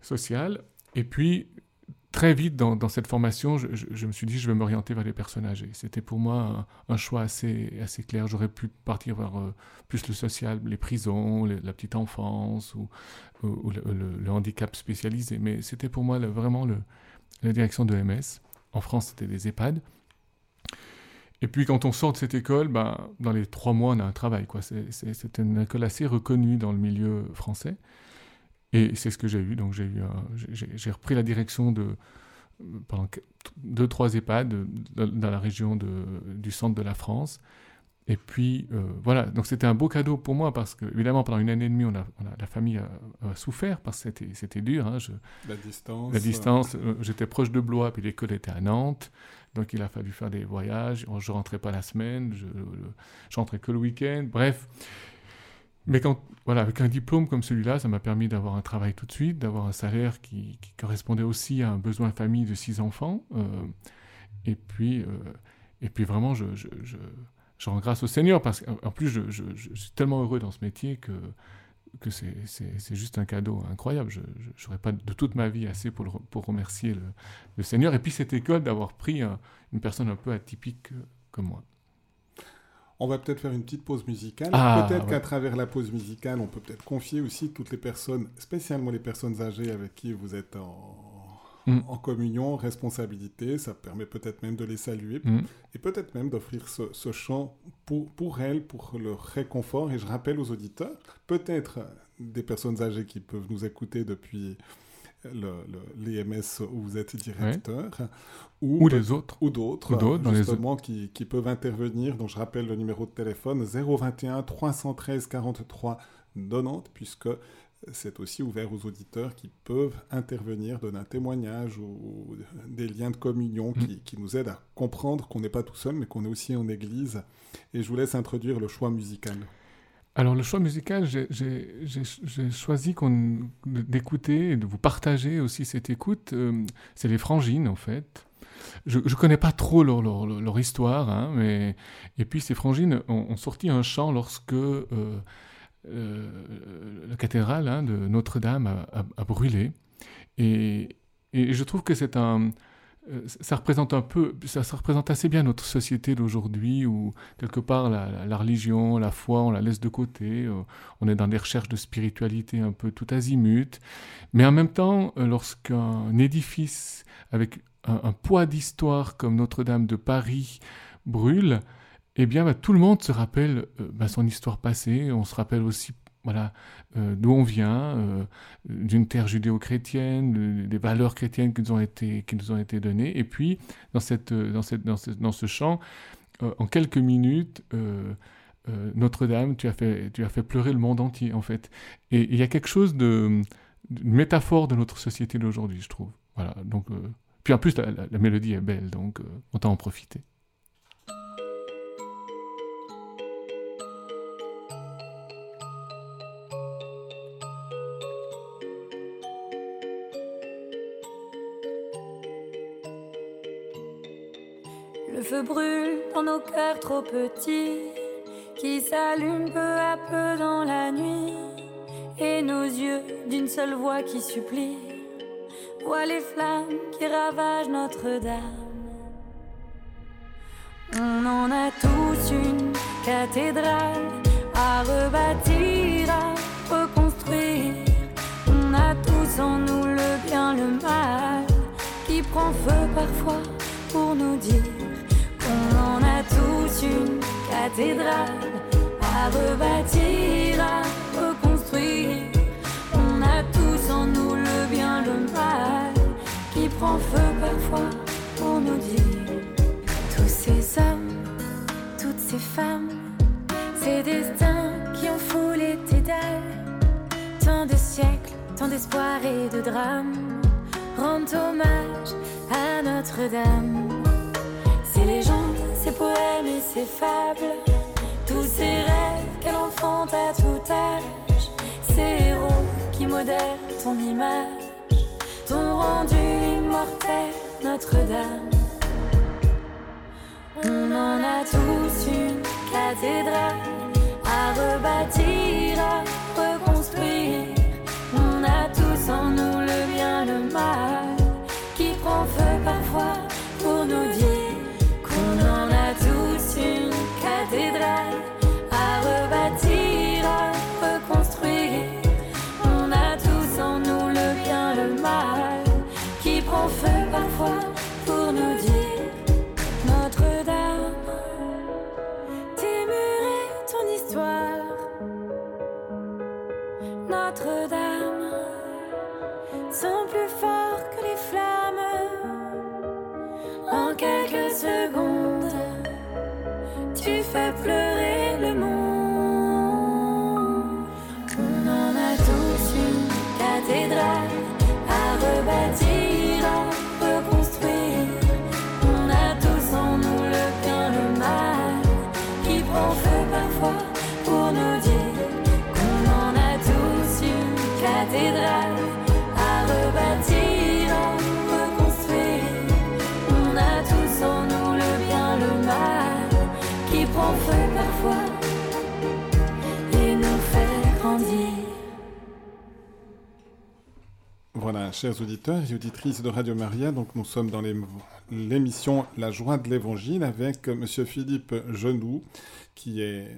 social. Et puis, très vite dans, cette formation, je, me suis dit, je vais m'orienter vers les personnes âgées. C'était pour moi un, choix assez, assez clair. J'aurais pu partir vers euh, plus le social, les prisons, la petite enfance ou, le, handicap spécialisé. Mais c'était pour moi vraiment la direction de MS. En France, c'était des EHPAD. Et puis quand on sort de cette école, ben, dans les trois mois, on a un travail. C'est une école assez reconnue dans le milieu français. Et c'est ce que j'ai eu. Donc j'ai repris la direction de pendant deux, trois EHPAD dans la région de, du centre de la France. Et puis euh, voilà, donc c'était un beau cadeau pour moi parce que évidemment pendant une année et demie, on a, la famille a, souffert parce que c'était dur. Hein, la distance. La distance. Euh, j'étais proche de Blois, puis l'école était à Nantes. Donc il a fallu faire des voyages. Je rentrais pas la semaine, je, je rentrais que le week-end. Bref. Mais quand, voilà, avec un diplôme comme celui-là, ça m'a permis d'avoir un travail tout de suite, d'avoir un salaire qui, correspondait aussi à un besoin de famille de six enfants. Euh, et, puis, euh, et puis vraiment, je, je, je, je, rends grâce au Seigneur parce qu'en plus, je, suis tellement heureux dans ce métier que, que c'est juste un cadeau incroyable. Je n'aurais pas de toute ma vie assez pour, pour remercier le, Seigneur. Et puis cette école d'avoir pris une personne un peu atypique euh, comme moi. On va peut-être faire une petite pause musicale. Ah, peut-être qu'à travers la pause musicale, on peut peut-être confier aussi toutes les personnes, spécialement les personnes âgées avec qui vous êtes en, mm. communion, responsabilité. Ça permet peut-être même de les saluer mm. et peut-être même d'offrir ce, chant pour, pour elles, pour leur réconfort. Et je rappelle aux auditeurs, peut-être des personnes âgées qui peuvent nous écouter depuis l'EMS où vous êtes directeur, ou, les autres, ou d'autres, justement, qui, qui, peuvent intervenir. Donc je rappelle le numéro de téléphone 021 313 43 90, puisque c'est aussi ouvert aux auditeurs qui peuvent intervenir, donner un témoignage ou des liens de communion qui, mm. qui nous aident à comprendre qu'on n'est pas tout seul, mais qu'on est aussi en Église. Et je vous laisse introduire le choix musical. Alors le choix musical, j'ai choisi d'écouter et de vous partager aussi cette écoute. Euh, c'est les Frangines en fait. Je ne connais pas trop leur, histoire, hein, mais et puis ces Frangines ont, sorti un chant lorsque euh, euh, la cathédrale hein, de Notre-Dame a, brûlé. Et, je trouve que c'est un ça représente un peu, ça, représente assez bien notre société d'aujourd'hui où quelque part la, religion, la foi, on la laisse de côté, euh, on est dans des recherches de spiritualité un peu tout azimut, mais en même temps, euh, lorsqu'un édifice avec un, poids d'histoire comme Notre-Dame de Paris brûle, eh bien bah, tout le monde se rappelle bah, son histoire passée, on se rappelle aussi voilà, euh, d'où on vient, euh, d'une terre judéo-chrétienne, des valeurs chrétiennes qui nous ont été, qui nous ont été données. Et puis, dans, cette, dans, cette, dans, ce, dans ce chant, euh, en quelques minutes, Notre-Dame, tu, as fait, tu as fait pleurer le monde entier, en fait. Et il y a quelque chose de, métaphore de notre société d'aujourd'hui, je trouve. Voilà, donc, puis en plus, la, mélodie est belle, donc autant en profiter. Brûle dans nos cœurs trop petits, qui s'allument peu à peu dans la nuit, et nos yeux d'une seule voix qui supplie, voient les flammes qui ravagent Notre-Dame. On en a tous une cathédrale à rebâtir, à reconstruire. On a tous en nous le bien, le mal, qui prend feu parfois pour nous dire une cathédrale à rebâtir, à reconstruire. On a tous en nous le bien, le mal qui prend feu parfois pour nous dire tous ces hommes, toutes ces femmes, ces destins qui ont foulé tes dalles. Tant de siècles, tant d'espoir et de drames rendent hommage à Notre-Dame. Ces légendes ces poèmes et ces fables, tous ces rêves qu'elle enfante à tout âge, ces héros qui modèrent ton image, ton rendu immortel, Notre-Dame. On en a tous une cathédrale à rebâtir, à reconstruire. On a tous en nous chers auditeurs et auditrices de Radio Maria. Donc, nous sommes dans l'émission La joie de l'Évangile avec M. Philippe Genoux, qui est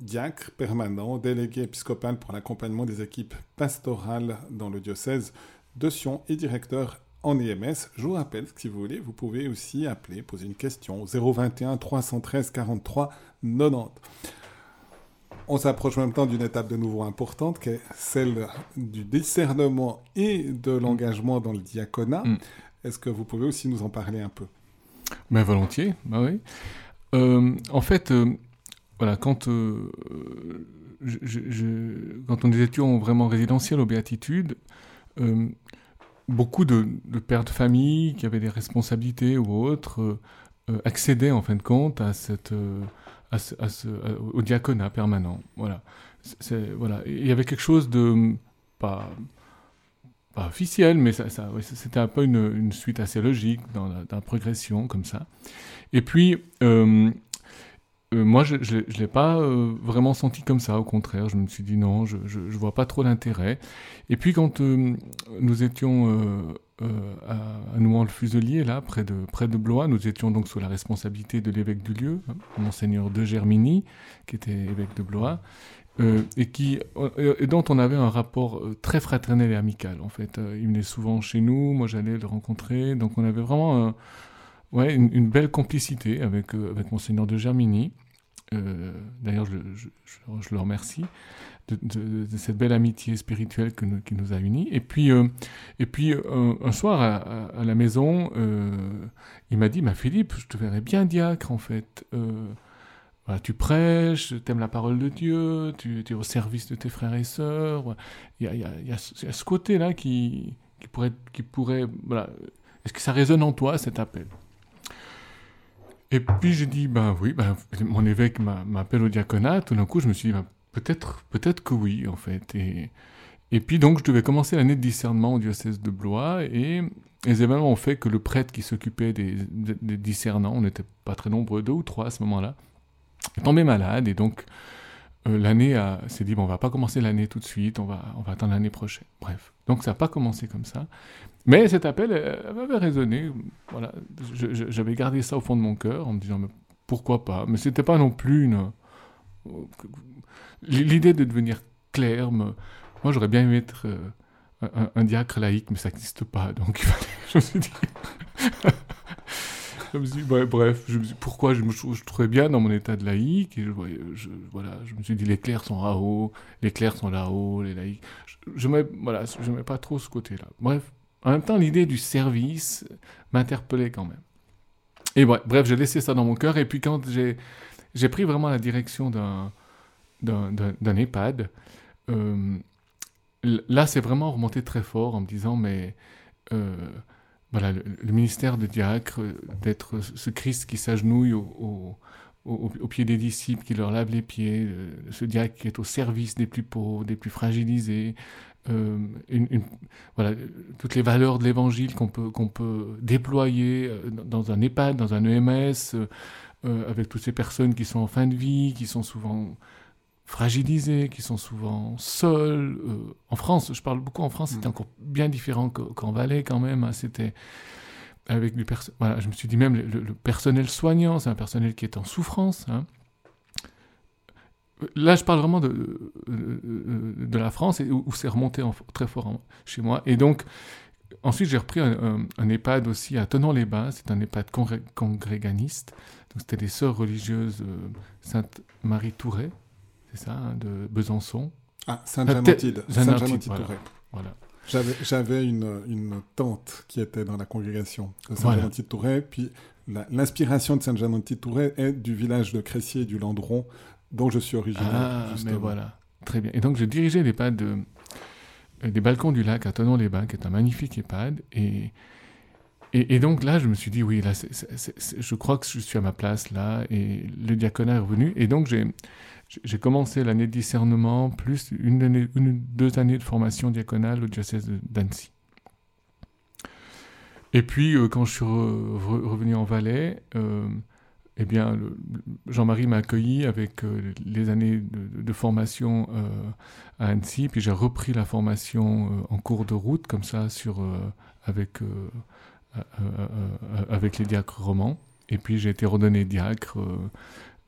diacre permanent, délégué épiscopal pour l'accompagnement des équipes pastorales dans le diocèse de Sion et directeur en EMS. Je vous rappelle, si vous voulez, vous pouvez aussi appeler, poser une question au 021 313 43 90. On s'approche en même temps d'une étape de nouveau importante, qui est celle du discernement et de l'engagement dans le diaconat. Mm. Est-ce que vous pouvez aussi nous en parler un peu? Mais volontiers, bah oui. Euh, en fait, euh, voilà, quand, euh, je, quand on était vraiment résidentiel aux Béatitudes, beaucoup de, pères de famille qui avaient des responsabilités ou autres accédaient en fin de compte à cette au diaconat permanent. Voilà. voilà. Il y avait quelque chose de pas, pas officiel, mais ça, c'était un peu une, suite assez logique dans la, progression comme ça. Et puis, euh, euh, moi, je ne l'ai pas euh, vraiment senti comme ça, au contraire. Je me suis dit non, je ne vois pas trop l'intérêt. Et puis, quand nous étions euh, à, Nouan-le-Fuselier, là, près de, près de Blois. Nous étions donc sous la responsabilité de l'évêque du lieu, hein, Monseigneur de Germini, qui était évêque de Blois, euh, et, qui, euh, et dont on avait un rapport très fraternel et amical, en fait. il venait souvent chez nous, moi j'allais le rencontrer, donc on avait vraiment ouais, une, belle complicité avec, avec Monseigneur de Germini. D'ailleurs, je, je, le remercie de, cette belle amitié spirituelle qui nous a unis. Et puis, euh, et puis euh, un soir à, la maison, euh, il m'a dit, bah, Philippe, je te verrais bien diacre en fait. Voilà, tu prêches, tu aimes la parole de Dieu, tu, es au service de tes frères et sœurs. Il y a, a, y a ce côté-là qui, qui, pourrait, qui pourrait... Voilà. Est-ce que ça résonne en toi, cet appel? Et puis j'ai dit, ben oui, ben, mon évêque m'appelle au diaconat. Tout d'un coup, je me suis dit, ben, Peut-être, peut-être que oui, en fait. Et, puis donc, je devais commencer l'année de discernement au diocèse de Blois, et les événements ont fait que le prêtre qui s'occupait des, discernants, on n'était pas très nombreux, deux ou trois à ce moment-là, est tombé malade, et donc euh, l'année s'est dit, bon, on va pas commencer l'année tout de suite, on va, on va attendre l'année prochaine. Bref, donc ça n'a pas commencé comme ça. Mais cet appel avait résonné, voilà, j'avais gardé ça au fond de mon cœur en me disant, pourquoi pas? Mais c'était pas non plus une L'idée de devenir clair, moi j'aurais bien aimé être euh, un, diacre laïque, mais ça n'existe pas. Donc je me suis dit. je me suis dit, bref, pourquoi je me je trouvais bien dans mon état de laïque. Je, voilà, je me suis dit, les clercs sont là-haut, les clercs sont là-haut, les laïcs. Je ne voilà, pas trop ce côté-là. Bref, en même temps, l'idée du service m'interpellait quand même. Et bref, bref j'ai laissé ça dans mon cœur. Et puis quand j'ai pris vraiment la direction d'un d'un EHPAD, euh, là, c'est vraiment remonté très fort en me disant, mais euh, voilà, le, ministère de diacre, d'être ce Christ qui s'agenouille au, au, pied des disciples, qui leur lave les pieds, euh, ce diacre qui est au service des plus pauvres, des plus fragilisés, voilà, toutes les valeurs de l'évangile qu'on peut, qu'on peut déployer dans un EHPAD, dans un EMS, avec toutes ces personnes qui sont en fin de vie, qui sont souvent fragilisés, qui sont souvent seuls. Euh, en France, je parle beaucoup en France, c'était mm. encore bien différent qu'en Valais quand même. Hein. c'était avec du personnel. Voilà, je me suis dit même le, personnel soignant, c'est un personnel qui est en souffrance. Hein. Là, je parle vraiment de, de, la France et où, c'est remonté très fort chez moi. Et donc, ensuite, j'ai repris un, EHPAD aussi à Tenon-les-Bains. C'est un EHPAD congréganiste. Donc, c'était des sœurs religieuses euh, Sainte Ça, hein, de Besançon. Ah, Sainte-Jeanne-Mathilde. Sainte-Jeanne-Mathilde voilà. J'avais une, une, tante qui était dans la congrégation de Sainte-Jeanne-Mathilde-Touret, puis l'inspiration de Sainte-Jeanne-Mathilde-Touret est du village de Cressier du Landron, dont je suis originaire. Ah, mais voilà, très bien. Et donc, je dirigeais l'EHPAD de, des balcons du lac à Tonon-les-Bains, qui est un magnifique EHPAD, et, et, donc là, je me suis dit, oui, là, je crois que je suis à ma place là, et le diaconat est revenu, et donc j'ai commencé l'année de discernement, plus une, deux années de formation diaconale au diocèse d'Annecy. Et puis, euh, quand je suis revenu en Valais, euh, eh bien, Jean-Marie m'a accueilli avec euh, les années de, formation à Annecy, puis j'ai repris la formation en cours de route, comme ça, sur, avec, avec les diacres romans. Et puis j'ai été redonné diacre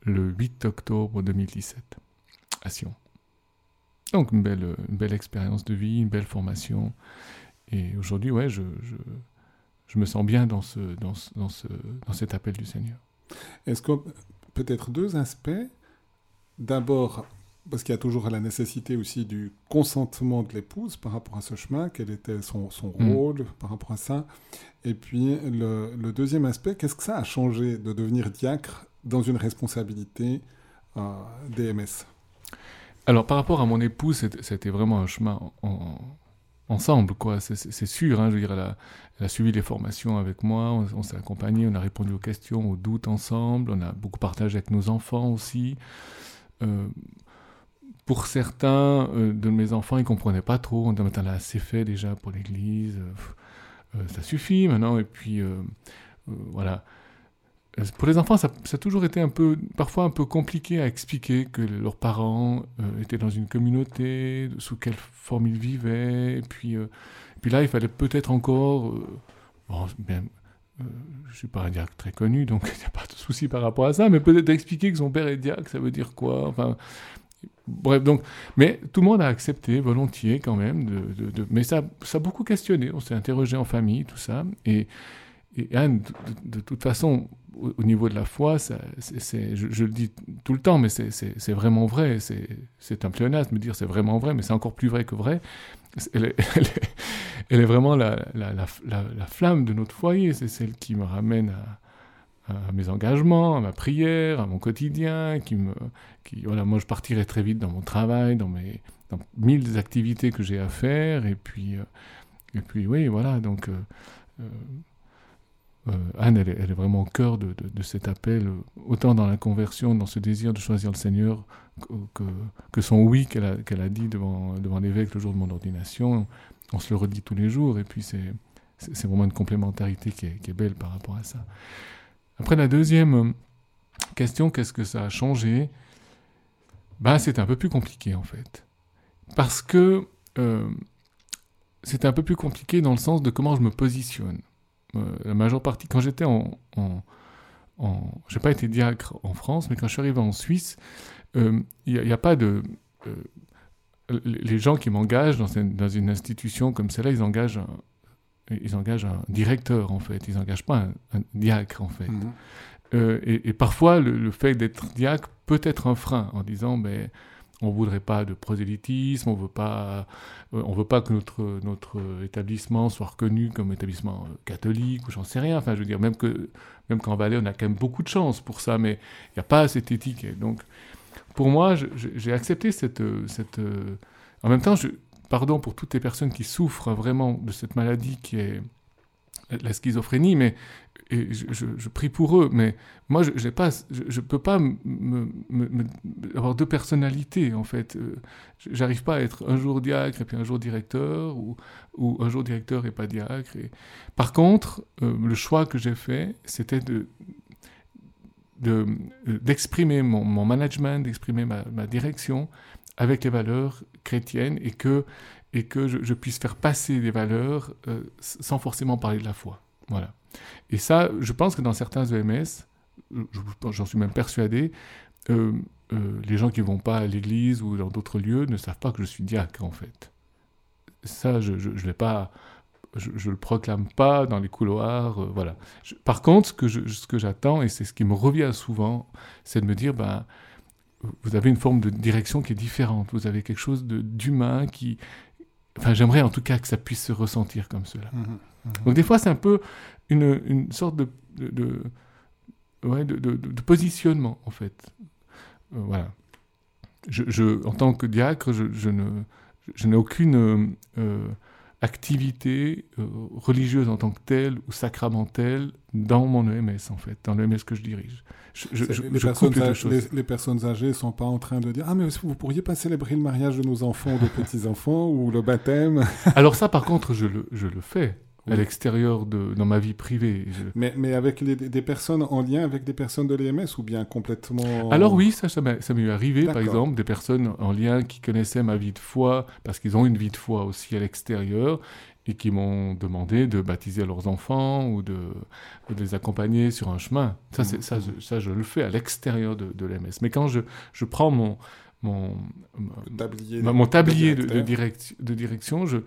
le 8 octobre 2017 à Sion. Donc une belle, belle expérience de vie, une belle formation. Et aujourd'hui, ouais, je, je, je, me sens bien dans, ce, dans, dans, ce, dans cet appel du Seigneur. Est-ce que peut-être deux aspects? D'abord, parce qu'il y a toujours la nécessité aussi du consentement de l'épouse par rapport à ce chemin, quel était son, son mm. rôle par rapport à ça. Et puis le, le deuxième aspect, qu'est-ce que ça a changé de devenir diacre dans une responsabilité euh, DMS Alors par rapport à mon épouse, c'était vraiment un chemin en, ensemble, quoi. C'est sûr, hein, je veux dire, elle a, suivi les formations avec moi, on, s'est accompagné, on a répondu aux questions, aux doutes ensemble, on a beaucoup partagé avec nos enfants aussi. Euh, pour certains euh, de mes enfants, ils comprenaient pas trop. On disait, a assez fait déjà pour l'Église, euh, ça suffit maintenant. Et puis, voilà. Euh, pour les enfants, ça, a toujours été un peu, parfois un peu compliqué à expliquer que leurs parents euh, étaient dans une communauté, sous quelle forme ils vivaient. Et puis, euh, là, il fallait peut-être encore. bon, bien, je ne suis pas un diacre très connu, donc il n'y a pas de souci par rapport à ça, mais peut-être expliquer que son père est diacre, ça veut dire quoi? Enfin. Bref, donc, mais tout le monde a accepté volontiers quand même, mais ça, ça a beaucoup questionné. On s'est interrogé en famille, tout ça, et, Anne, de, toute façon, au, niveau de la foi, je, le dis tout le temps, mais c'est vraiment vrai. C'est un pléonasme de dire c'est vraiment vrai, mais c'est encore plus vrai que vrai. Elle est, vraiment la, flamme de notre foyer. C'est celle qui me ramène à, à, mes engagements, à ma prière, à mon quotidien. Qui me, qui, voilà, moi, je partirai très vite dans mon travail, dans mes dans mille activités que j'ai à faire. Et puis, euh, et puis oui, voilà. Donc. Euh, euh, Anne, elle est, vraiment au cœur de, cet appel, autant dans la conversion, dans ce désir de choisir le Seigneur, que, son oui qu'elle a, dit devant, l'évêque le jour de mon ordination. On se le redit tous les jours, et puis c'est vraiment une complémentarité qui est, belle par rapport à ça. Après, la deuxième euh, question, qu'est-ce que ça a changé? Ben, C'est un peu plus compliqué, en fait. Parce que c'est un peu plus compliqué dans le sens de comment je me positionne. Euh, la majeure partie, quand j'étais en, en, j'ai pas été diacre en France, mais quand je suis arrivé en Suisse, il euh, n'y a, pas de euh, les gens qui m'engagent dans, dans, une institution comme celle-là, ils engagent un, ils engagent un directeur en fait, ils n'engagent pas un, diacre en fait. Mmh. et, parfois, le, le fait d'être diacre peut être un frein en disant, mais ben, on voudrait pas de prosélytisme, on veut pas, euh, on veut pas que notre, notre établissement soit reconnu comme établissement euh, catholique ou j'en sais rien. Enfin, je veux dire, même que même qu'en Valais, on a quand même beaucoup de chance pour ça, mais il n'y a pas cette étiquette. Donc, pour moi, j'ai accepté cette, cette. Euh, en même temps, je, pardon pour toutes les personnes qui souffrent vraiment de cette maladie qui est la schizophrénie, mais je, prie pour eux, mais moi, je ne peux pas avoir deux personnalités, en fait. Euh, j'arrive pas à être un jour diacre et puis un jour directeur, ou, un jour directeur et pas diacre. Par contre, euh, le choix que j'ai fait, c'était de d'exprimer mon, management, d'exprimer ma, direction avec les valeurs chrétiennes et que, et que je, puisse faire passer des valeurs euh, sans forcément parler de la foi. Voilà. Et ça, je pense que dans certains EMS, j'en suis même persuadé, euh, euh, les gens qui ne vont pas à l'église ou dans d'autres lieux ne savent pas que je suis diacre, en fait. Ça, je ne le proclame pas dans les couloirs, voilà. par contre, ce que, ce que j'attends, et c'est ce qui me revient souvent, c'est de me dire, ben, vous avez une forme de direction qui est différente, vous avez quelque chose d'humain qui... Enfin, j'aimerais en tout cas que ça puisse se ressentir comme cela. Mmh mmh Donc des fois, c'est un peu une, une sorte de, de, ouais, de, de, positionnement, en fait. Euh, voilà. Je, je, en tant que diacre, je, je n'ai aucune euh, activité euh, religieuse en tant que telle ou sacramentelle dans mon EMS, en fait, dans l'EMS que je dirige. Je, les, personnes âgées, les, personnes âgées ne sont pas en train de dire Ah, mais vous pourriez pas célébrer le mariage de nos enfants ou de petits-enfants ou le baptême? Alors, ça, par contre, je le, je le fais. À l'extérieur de dans ma vie privée. Mais, mais avec des personnes en lien avec des personnes de l'EMS ou bien complètement. Alors oui, ça, ça m'est arrivé, par exemple, des personnes en lien qui connaissaient ma vie de foi, parce qu'ils ont une vie de foi aussi à l'extérieur, et qui m'ont demandé de baptiser leurs enfants ou de, les accompagner sur un chemin. Ça, c'est, ça, je, ça je le fais à l'extérieur de, de l'EMS. Mais quand je, je prends mon, mon tablier, mon tablier de, de, de direction, je,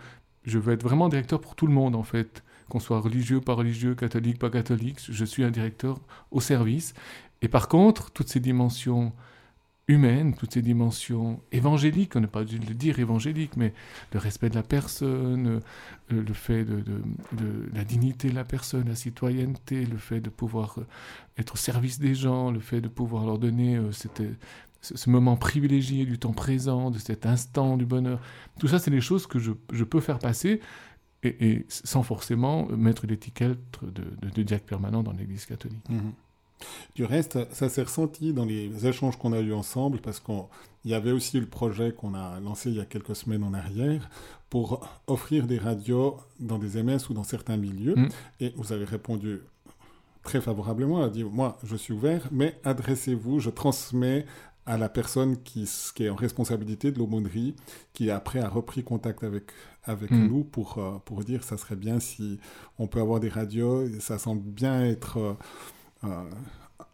je veux être vraiment directeur pour tout le monde, en fait. Qu'on soit religieux, pas religieux, catholique, pas catholique, je suis un directeur au service. Et par contre, toutes ces dimensions humaines, toutes ces dimensions évangéliques, on n'est pas dû le dire évangélique, mais le respect de la personne, euh, le fait de, de, la dignité de la personne, la citoyenneté, le fait de pouvoir euh, être au service des gens, le fait de pouvoir leur donner euh, ce moment privilégié du temps présent, de cet instant du bonheur. Tout ça, c'est des choses que je, je peux faire passer et, sans forcément mettre l'étiquette de, de, diacre permanent dans l'Église catholique. Mmh. Du reste, ça s'est ressenti dans les échanges qu'on a eus ensemble, parce qu'il y avait aussi le projet qu'on a lancé il y a quelques semaines en arrière pour offrir des radios dans des MS ou dans certains milieux. Mm. Et vous avez répondu très favorablement, a dit, moi, je suis ouvert, mais adressez-vous, je transmets à la personne qui, qui est en responsabilité de l'aumônerie, qui après a repris contact avec, avec mm. nous pour, euh, pour dire ça serait bien si on peut avoir des radios, ça semble bien être... Euh,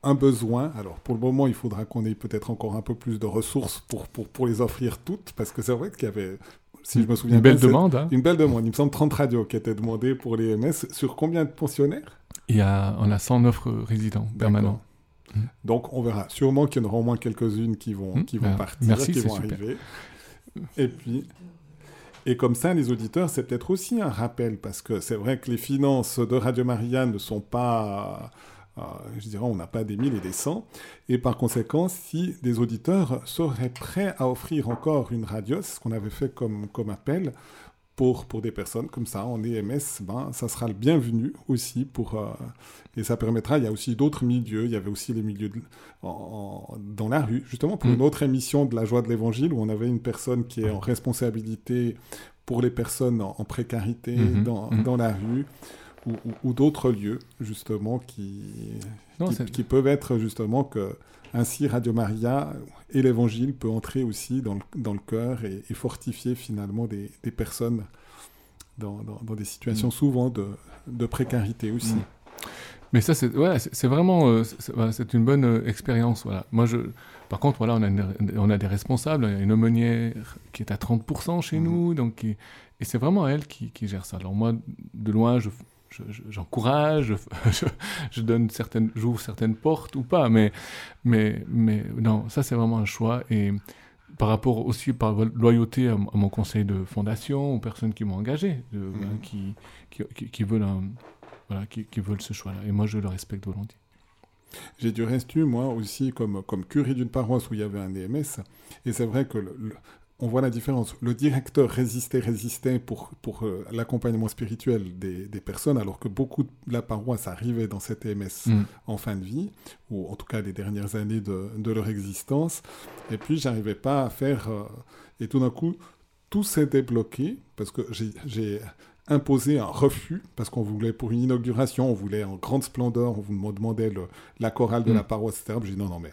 un besoin. Alors pour le moment, il faudra qu'on ait peut-être encore un peu plus de ressources pour, pour, pour les offrir toutes, parce que c'est vrai qu'il y avait, si je me souviens une belle demande. Hein. Une belle demande. Il me semble 30 radios qui étaient demandées pour les MS. Sur combien de pensionnaires? Il y a, On a 109 résidents permanents. Mmh. Donc on verra. Sûrement qu'il y en aura au moins quelques-unes qui vont, mmh. qui vont bah, partir, merci, qui vont arriver. Et puis, et comme ça, les auditeurs, c'est peut-être aussi un rappel, parce que c'est vrai que les finances de Radio Maria ne sont pas euh, je dirais, on n'a pas des mille et des cents. Et par conséquent, si des auditeurs seraient prêts à offrir encore une radio, c'est ce qu'on avait fait comme, comme appel, pour, pour des personnes comme ça en EMS, ben, ça sera le bienvenu aussi pour, euh, et ça permettra, il y a aussi d'autres milieux, il y avait aussi les milieux dans la rue, justement pour une mm. autre émission de la joie de l'évangile où on avait une personne qui est en responsabilité pour les personnes en, précarité mm-hmm. dans, mm. dans, la rue ou, d'autres lieux, justement, qui, qui, peuvent être justement que ainsi Radio Maria et l'Évangile peut entrer aussi dans le, dans le cœur et, fortifier finalement des, des personnes dans, dans, des situations mm. souvent de, de, précarité aussi. Mm. Mais ça, c'est ouais, vraiment euh, c'est une bonne euh, expérience. Voilà. Moi, je, par contre, voilà, on a, on a des responsables. Il y a une aumônière qui est à 30% chez mm. nous, donc et c'est vraiment elle qui, qui, gère ça. Alors moi, de loin, je, j'encourage, je, je, donne certaines, j'ouvre certaines portes ou pas, mais, mais, mais non, ça c'est vraiment un choix. Et par rapport aussi, par loyauté à, mon conseil de fondation, aux personnes qui m'ont engagé, de, mmh. hein, qui, qui, qui, veulent voilà, qui, qui, veulent ce choix-là. Et moi, je le respecte volontiers. J'ai du reste eu, moi aussi, comme, comme curé d'une paroisse où il y avait un EMS. Et c'est vrai que le, on voit la différence. Le directeur résistait, résistait pour, pour euh, l'accompagnement spirituel des, personnes, alors que beaucoup de la paroisse arrivait dans cette EMS mm. en fin de vie, ou en tout cas les dernières années de, leur existence. Et puis, j'arrivais pas à faire... Euh, et tout d'un coup, tout s'est débloqué, parce que j'ai imposé un refus, parce qu'on voulait, pour une inauguration, on voulait en grande splendeur, on vous demandait la chorale de la mm. paroisse, etc. J'ai dit non, non, mais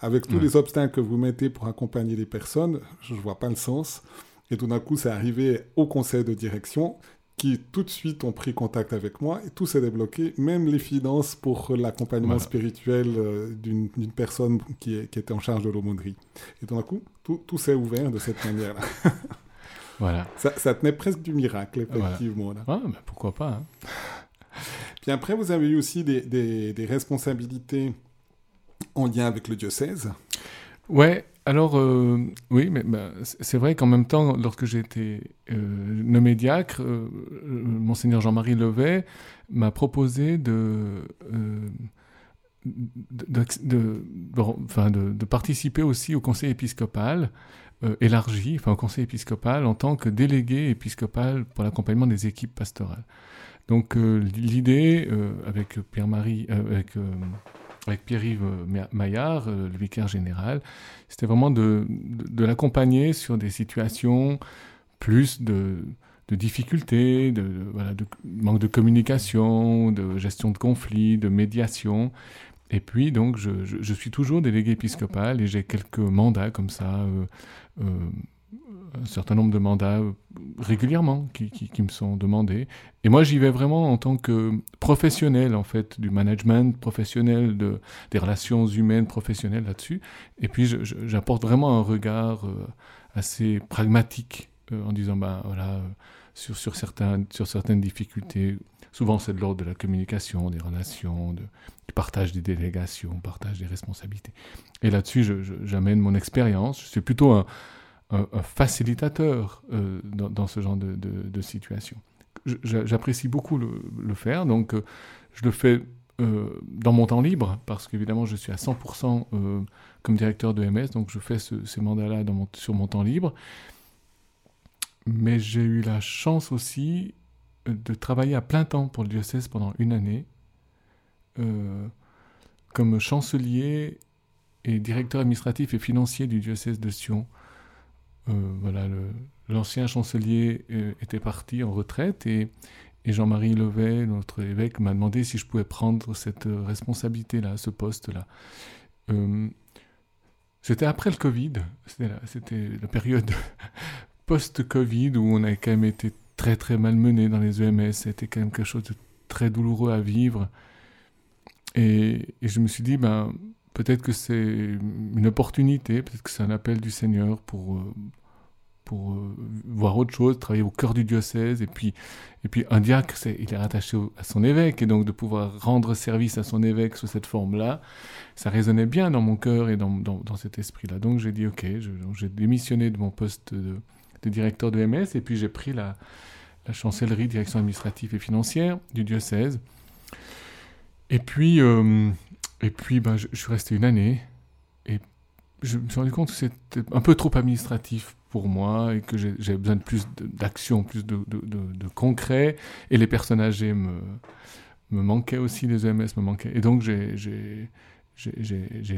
avec tous les obstacles que vous mettez pour accompagner les personnes, je ne vois pas le sens. Et tout d'un coup, c'est arrivé au conseil de direction qui tout de suite ont pris contact avec moi et tout s'est débloqué, même les finances pour l'accompagnement spirituel euh, d'une personne qui, était en charge de l'aumônerie. Et tout d'un coup, tout, s'est ouvert de cette manière-là. voilà. Ça, tenait presque du miracle, effectivement. Ah, pourquoi pas hein. Puis après, vous avez eu aussi des, des responsabilités en lien avec le diocèse Ouais, alors euh, oui, mais bah, c'est vrai qu'en même temps, lorsque j'ai été euh, nommé diacre, euh, monseigneur Jean-Marie Levet m'a proposé de de, de, participer aussi au conseil épiscopal élargi, enfin au conseil épiscopal en tant que délégué épiscopal pour l'accompagnement des équipes pastorales. Donc l'idée, avec Pierre-Marie, avec avec Pierre-Yves Maillard, euh, le vicaire général, c'était vraiment de, l'accompagner sur des situations plus de, difficultés, de, manque de communication, de gestion de conflits, de médiation. Et puis, donc, je, suis toujours délégué épiscopal et j'ai quelques mandats comme ça, euh, euh, un certain nombre de mandats régulièrement qui, qui, me sont demandés. Et moi, j'y vais vraiment en tant que professionnel, en fait, du management professionnel, de, des relations humaines professionnelles là-dessus. Et puis, j'apporte vraiment un regard euh, assez pragmatique en disant, ben voilà, sur, sur, certains, sur certaines difficultés. Souvent, c'est de l'ordre de la communication, des relations, du partage des délégations, partage des responsabilités. Et là-dessus, j'amène mon expérience. Je suis plutôt un, un, facilitateur euh, dans, ce genre de, situation. J'apprécie beaucoup le, faire, donc euh, je le fais euh, dans mon temps libre, parce qu'évidemment, je suis à 100% comme directeur de MS, donc je fais ce, ces mandats-là sur mon temps libre mais j'ai eu la chance aussi de travailler à plein temps pour le diocèse pendant une année, comme chancelier et directeur administratif et financier du diocèse de Sion. Euh, voilà, l'ancien chancelier était parti en retraite et, et Jean-Marie Levet, notre évêque, m'a demandé si je pouvais prendre cette responsabilité-là, ce poste-là. c'était après le Covid, c'était la, période post-Covid où on a quand même été très très malmené dans les EMS, c'était quand même quelque chose de très douloureux à vivre. Et, je me suis dit, ben, peut-être que c'est une opportunité, peut-être que c'est un appel du Seigneur pour, euh, pour euh, voir autre chose, travailler au cœur du diocèse. Et puis, et puis un diacre, il est rattaché à son évêque, et donc de pouvoir rendre service à son évêque sous cette forme-là, ça résonnait bien dans mon cœur et dans, dans, cet esprit-là. Donc j'ai dit, ok, j'ai démissionné de mon poste de, de directeur de MS, et puis j'ai pris la, chancellerie, direction administrative et financière du diocèse. Et puis, euh, et puis ben, je, suis resté une année, et je me suis rendu compte que c'était un peu trop administratif pour moi, et que j'avais besoin de plus d'action, plus de, de, concret, et les personnes âgées me, me manquaient aussi, les EMS me manquaient. Et donc j'ai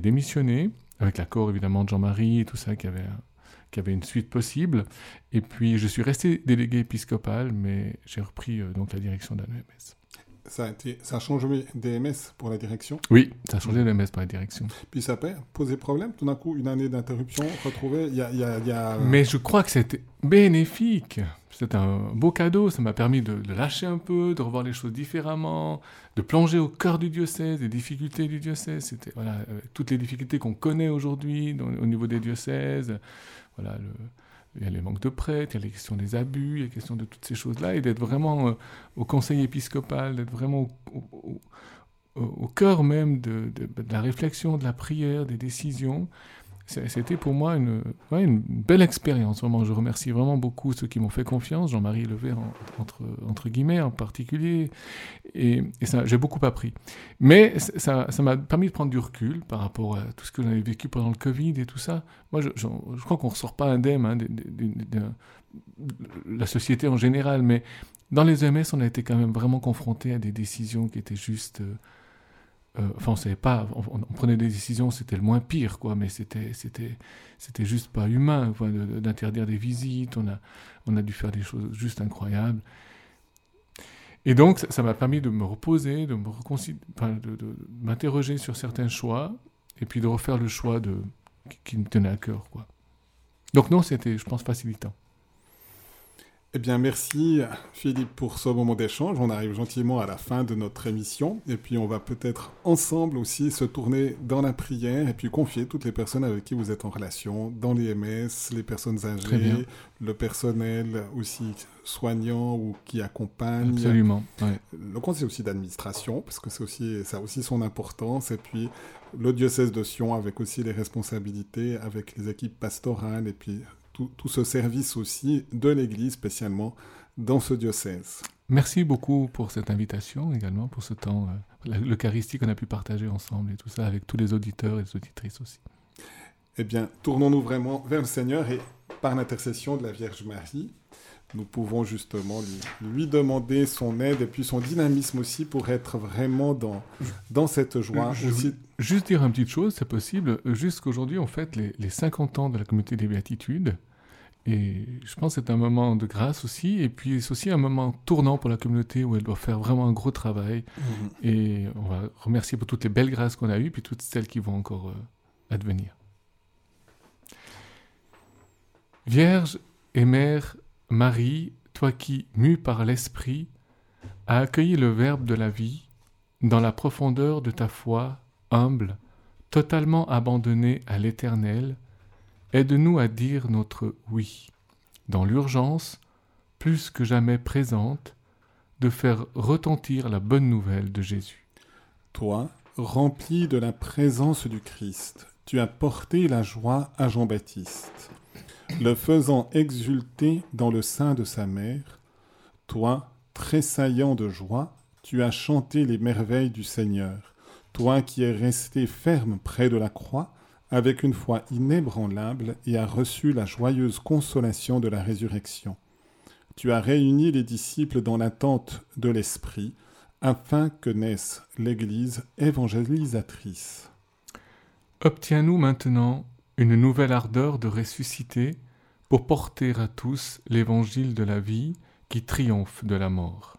démissionné, avec l'accord évidemment de Jean-Marie et tout ça, qui avait qu'il y avait une suite possible. Et puis, je suis resté délégué épiscopal, mais j'ai repris euh, donc la direction d'un EMS. Ça a, été, ça a changé d'EMS pour la direction Oui, ça a changé d'EMS pour la direction. Puis ça peut poser problème, tout d'un coup, une année d'interruption retrouvée. Y a, y a, y a... Mais je crois que c'était bénéfique. C'est un beau cadeau. Ça m'a permis de, lâcher un peu, de revoir les choses différemment, de plonger au cœur du diocèse, des difficultés du diocèse. C'était voilà, toutes les difficultés qu'on connaît aujourd'hui au niveau des diocèses, voilà, il y a les manques de prêtres, il y a les questions des abus, il y a les questions de toutes ces choses-là, et d'être vraiment euh, au conseil épiscopal, d'être vraiment au, cœur même de, la réflexion, de la prière, des décisions, c'était pour moi une, belle expérience, vraiment. Je remercie vraiment beaucoup ceux qui m'ont fait confiance, Jean-Marie Lever entre, entre guillemets en particulier, et, j'ai beaucoup appris. Mais ça, m'a permis de prendre du recul par rapport à tout ce que j'avais vécu pendant le Covid et tout ça. Moi, je, crois qu'on ne ressort pas indemne hein, de, de, la société en général, mais dans les EMS, on a été quand même vraiment confronté à des décisions qui étaient juste... Euh, euh, enfin, on savait pas, on, prenait des décisions, c'était le moins pire, quoi, mais c'était, c'était, c'était juste pas humain, d'interdire des visites, on a, on a dû faire des choses juste incroyables. Et donc, ça m'a permis de me reposer, de me de, m'interroger sur certains choix, et puis de refaire le choix de, qui, qui me tenait à cœur, quoi. Donc non, c'était, je pense, facilitant. Eh bien, merci Philippe pour ce moment d'échange. On arrive gentiment à la fin de notre émission. Et puis, on va peut-être ensemble aussi se tourner dans la prière et puis confier toutes les personnes avec qui vous êtes en relation, dans les MS, les personnes âgées, le personnel aussi soignant ou qui accompagne. Absolument. Le conseil aussi d'administration, parce que c'est aussi, ça a aussi son importance. Et puis, le diocèse de Sion avec aussi les responsabilités, avec les équipes pastorales et puis tout, ce service aussi de l'Église, spécialement dans ce diocèse. Merci beaucoup pour cette invitation également, pour ce temps, euh, l'Eucharistie qu'on a pu partager ensemble et tout ça avec tous les auditeurs et les auditrices aussi. Eh bien, tournons-nous vraiment vers le Seigneur et par l'intercession de la Vierge Marie, nous pouvons justement lui, demander son aide et puis son dynamisme aussi pour être vraiment dans, dans cette joie. Juste dire une petite chose, c'est possible. Jusqu'aujourd'hui, on fête les, les 50 ans de la communauté des béatitudes. et je pense que c'est un moment de grâce aussi, et puis c'est aussi un moment tournant pour la communauté où elle doit faire vraiment un gros travail. Mhm. Et on va remercier pour toutes les belles grâces qu'on a eues, puis toutes celles qui vont encore euh, advenir. Vierge et Mère Marie, toi qui, mue par l'Esprit, as accueilli le Verbe de la vie, dans la profondeur de ta foi, humble, totalement abandonnée à l'Éternel, aide-nous à dire notre oui, dans l'urgence, plus que jamais présente, de faire retentir la bonne nouvelle de Jésus. Toi, rempli de la présence du Christ, tu as porté la joie à Jean-Baptiste, le faisant exulter dans le sein de sa mère. Toi, tressaillant de joie, tu as chanté les merveilles du Seigneur. Toi qui es resté ferme près de la croix, avec une foi inébranlable, et as reçu la joyeuse consolation de la résurrection. Tu as réuni les disciples dans l'attente de l'Esprit, afin que naisse l'Église évangélisatrice. Obtiens-nous maintenant une nouvelle ardeur de ressusciter pour porter à tous l'évangile de la vie qui triomphe de la mort.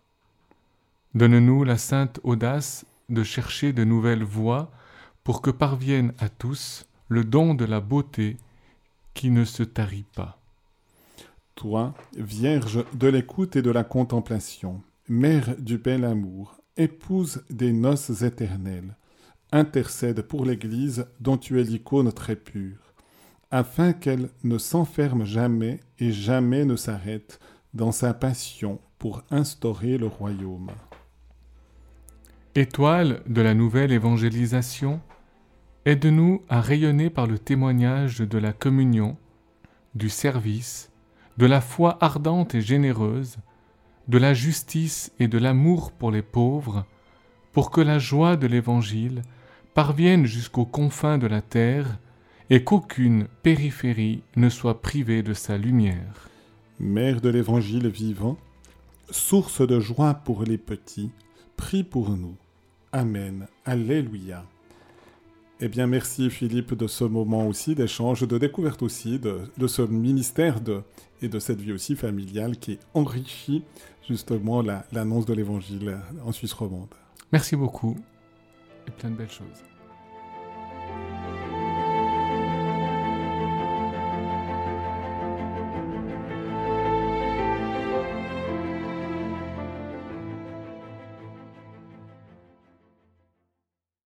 Donne-nous la sainte audace de chercher de nouvelles voies pour que parvienne à tous le don de la beauté qui ne se tarit pas. Toi, Vierge de l'écoute et de la contemplation, Mère du bel amour, épouse des noces éternelles, intercède pour l'Église dont tu es l'icône très pure, afin qu'elle ne s'enferme jamais et jamais ne s'arrête dans sa passion pour instaurer le royaume. Étoile de la nouvelle évangélisation, aide-nous à rayonner par le témoignage de la communion, du service, de la foi ardente et généreuse, de la justice et de l'amour pour les pauvres, pour que la joie de l'Évangile parvienne jusqu'aux confins de la terre et qu'aucune périphérie ne soit privée de sa lumière. Mère de l'Évangile vivant, source de joie pour les petits, prie pour nous. Amen. Alléluia. Eh bien, merci Philippe de ce moment aussi d'échange, de découverte aussi, de, de ce ministère de, et de cette vie aussi familiale qui enrichit justement la- l'annonce de l'Évangile en Suisse romande. Merci beaucoup et plein de belles choses.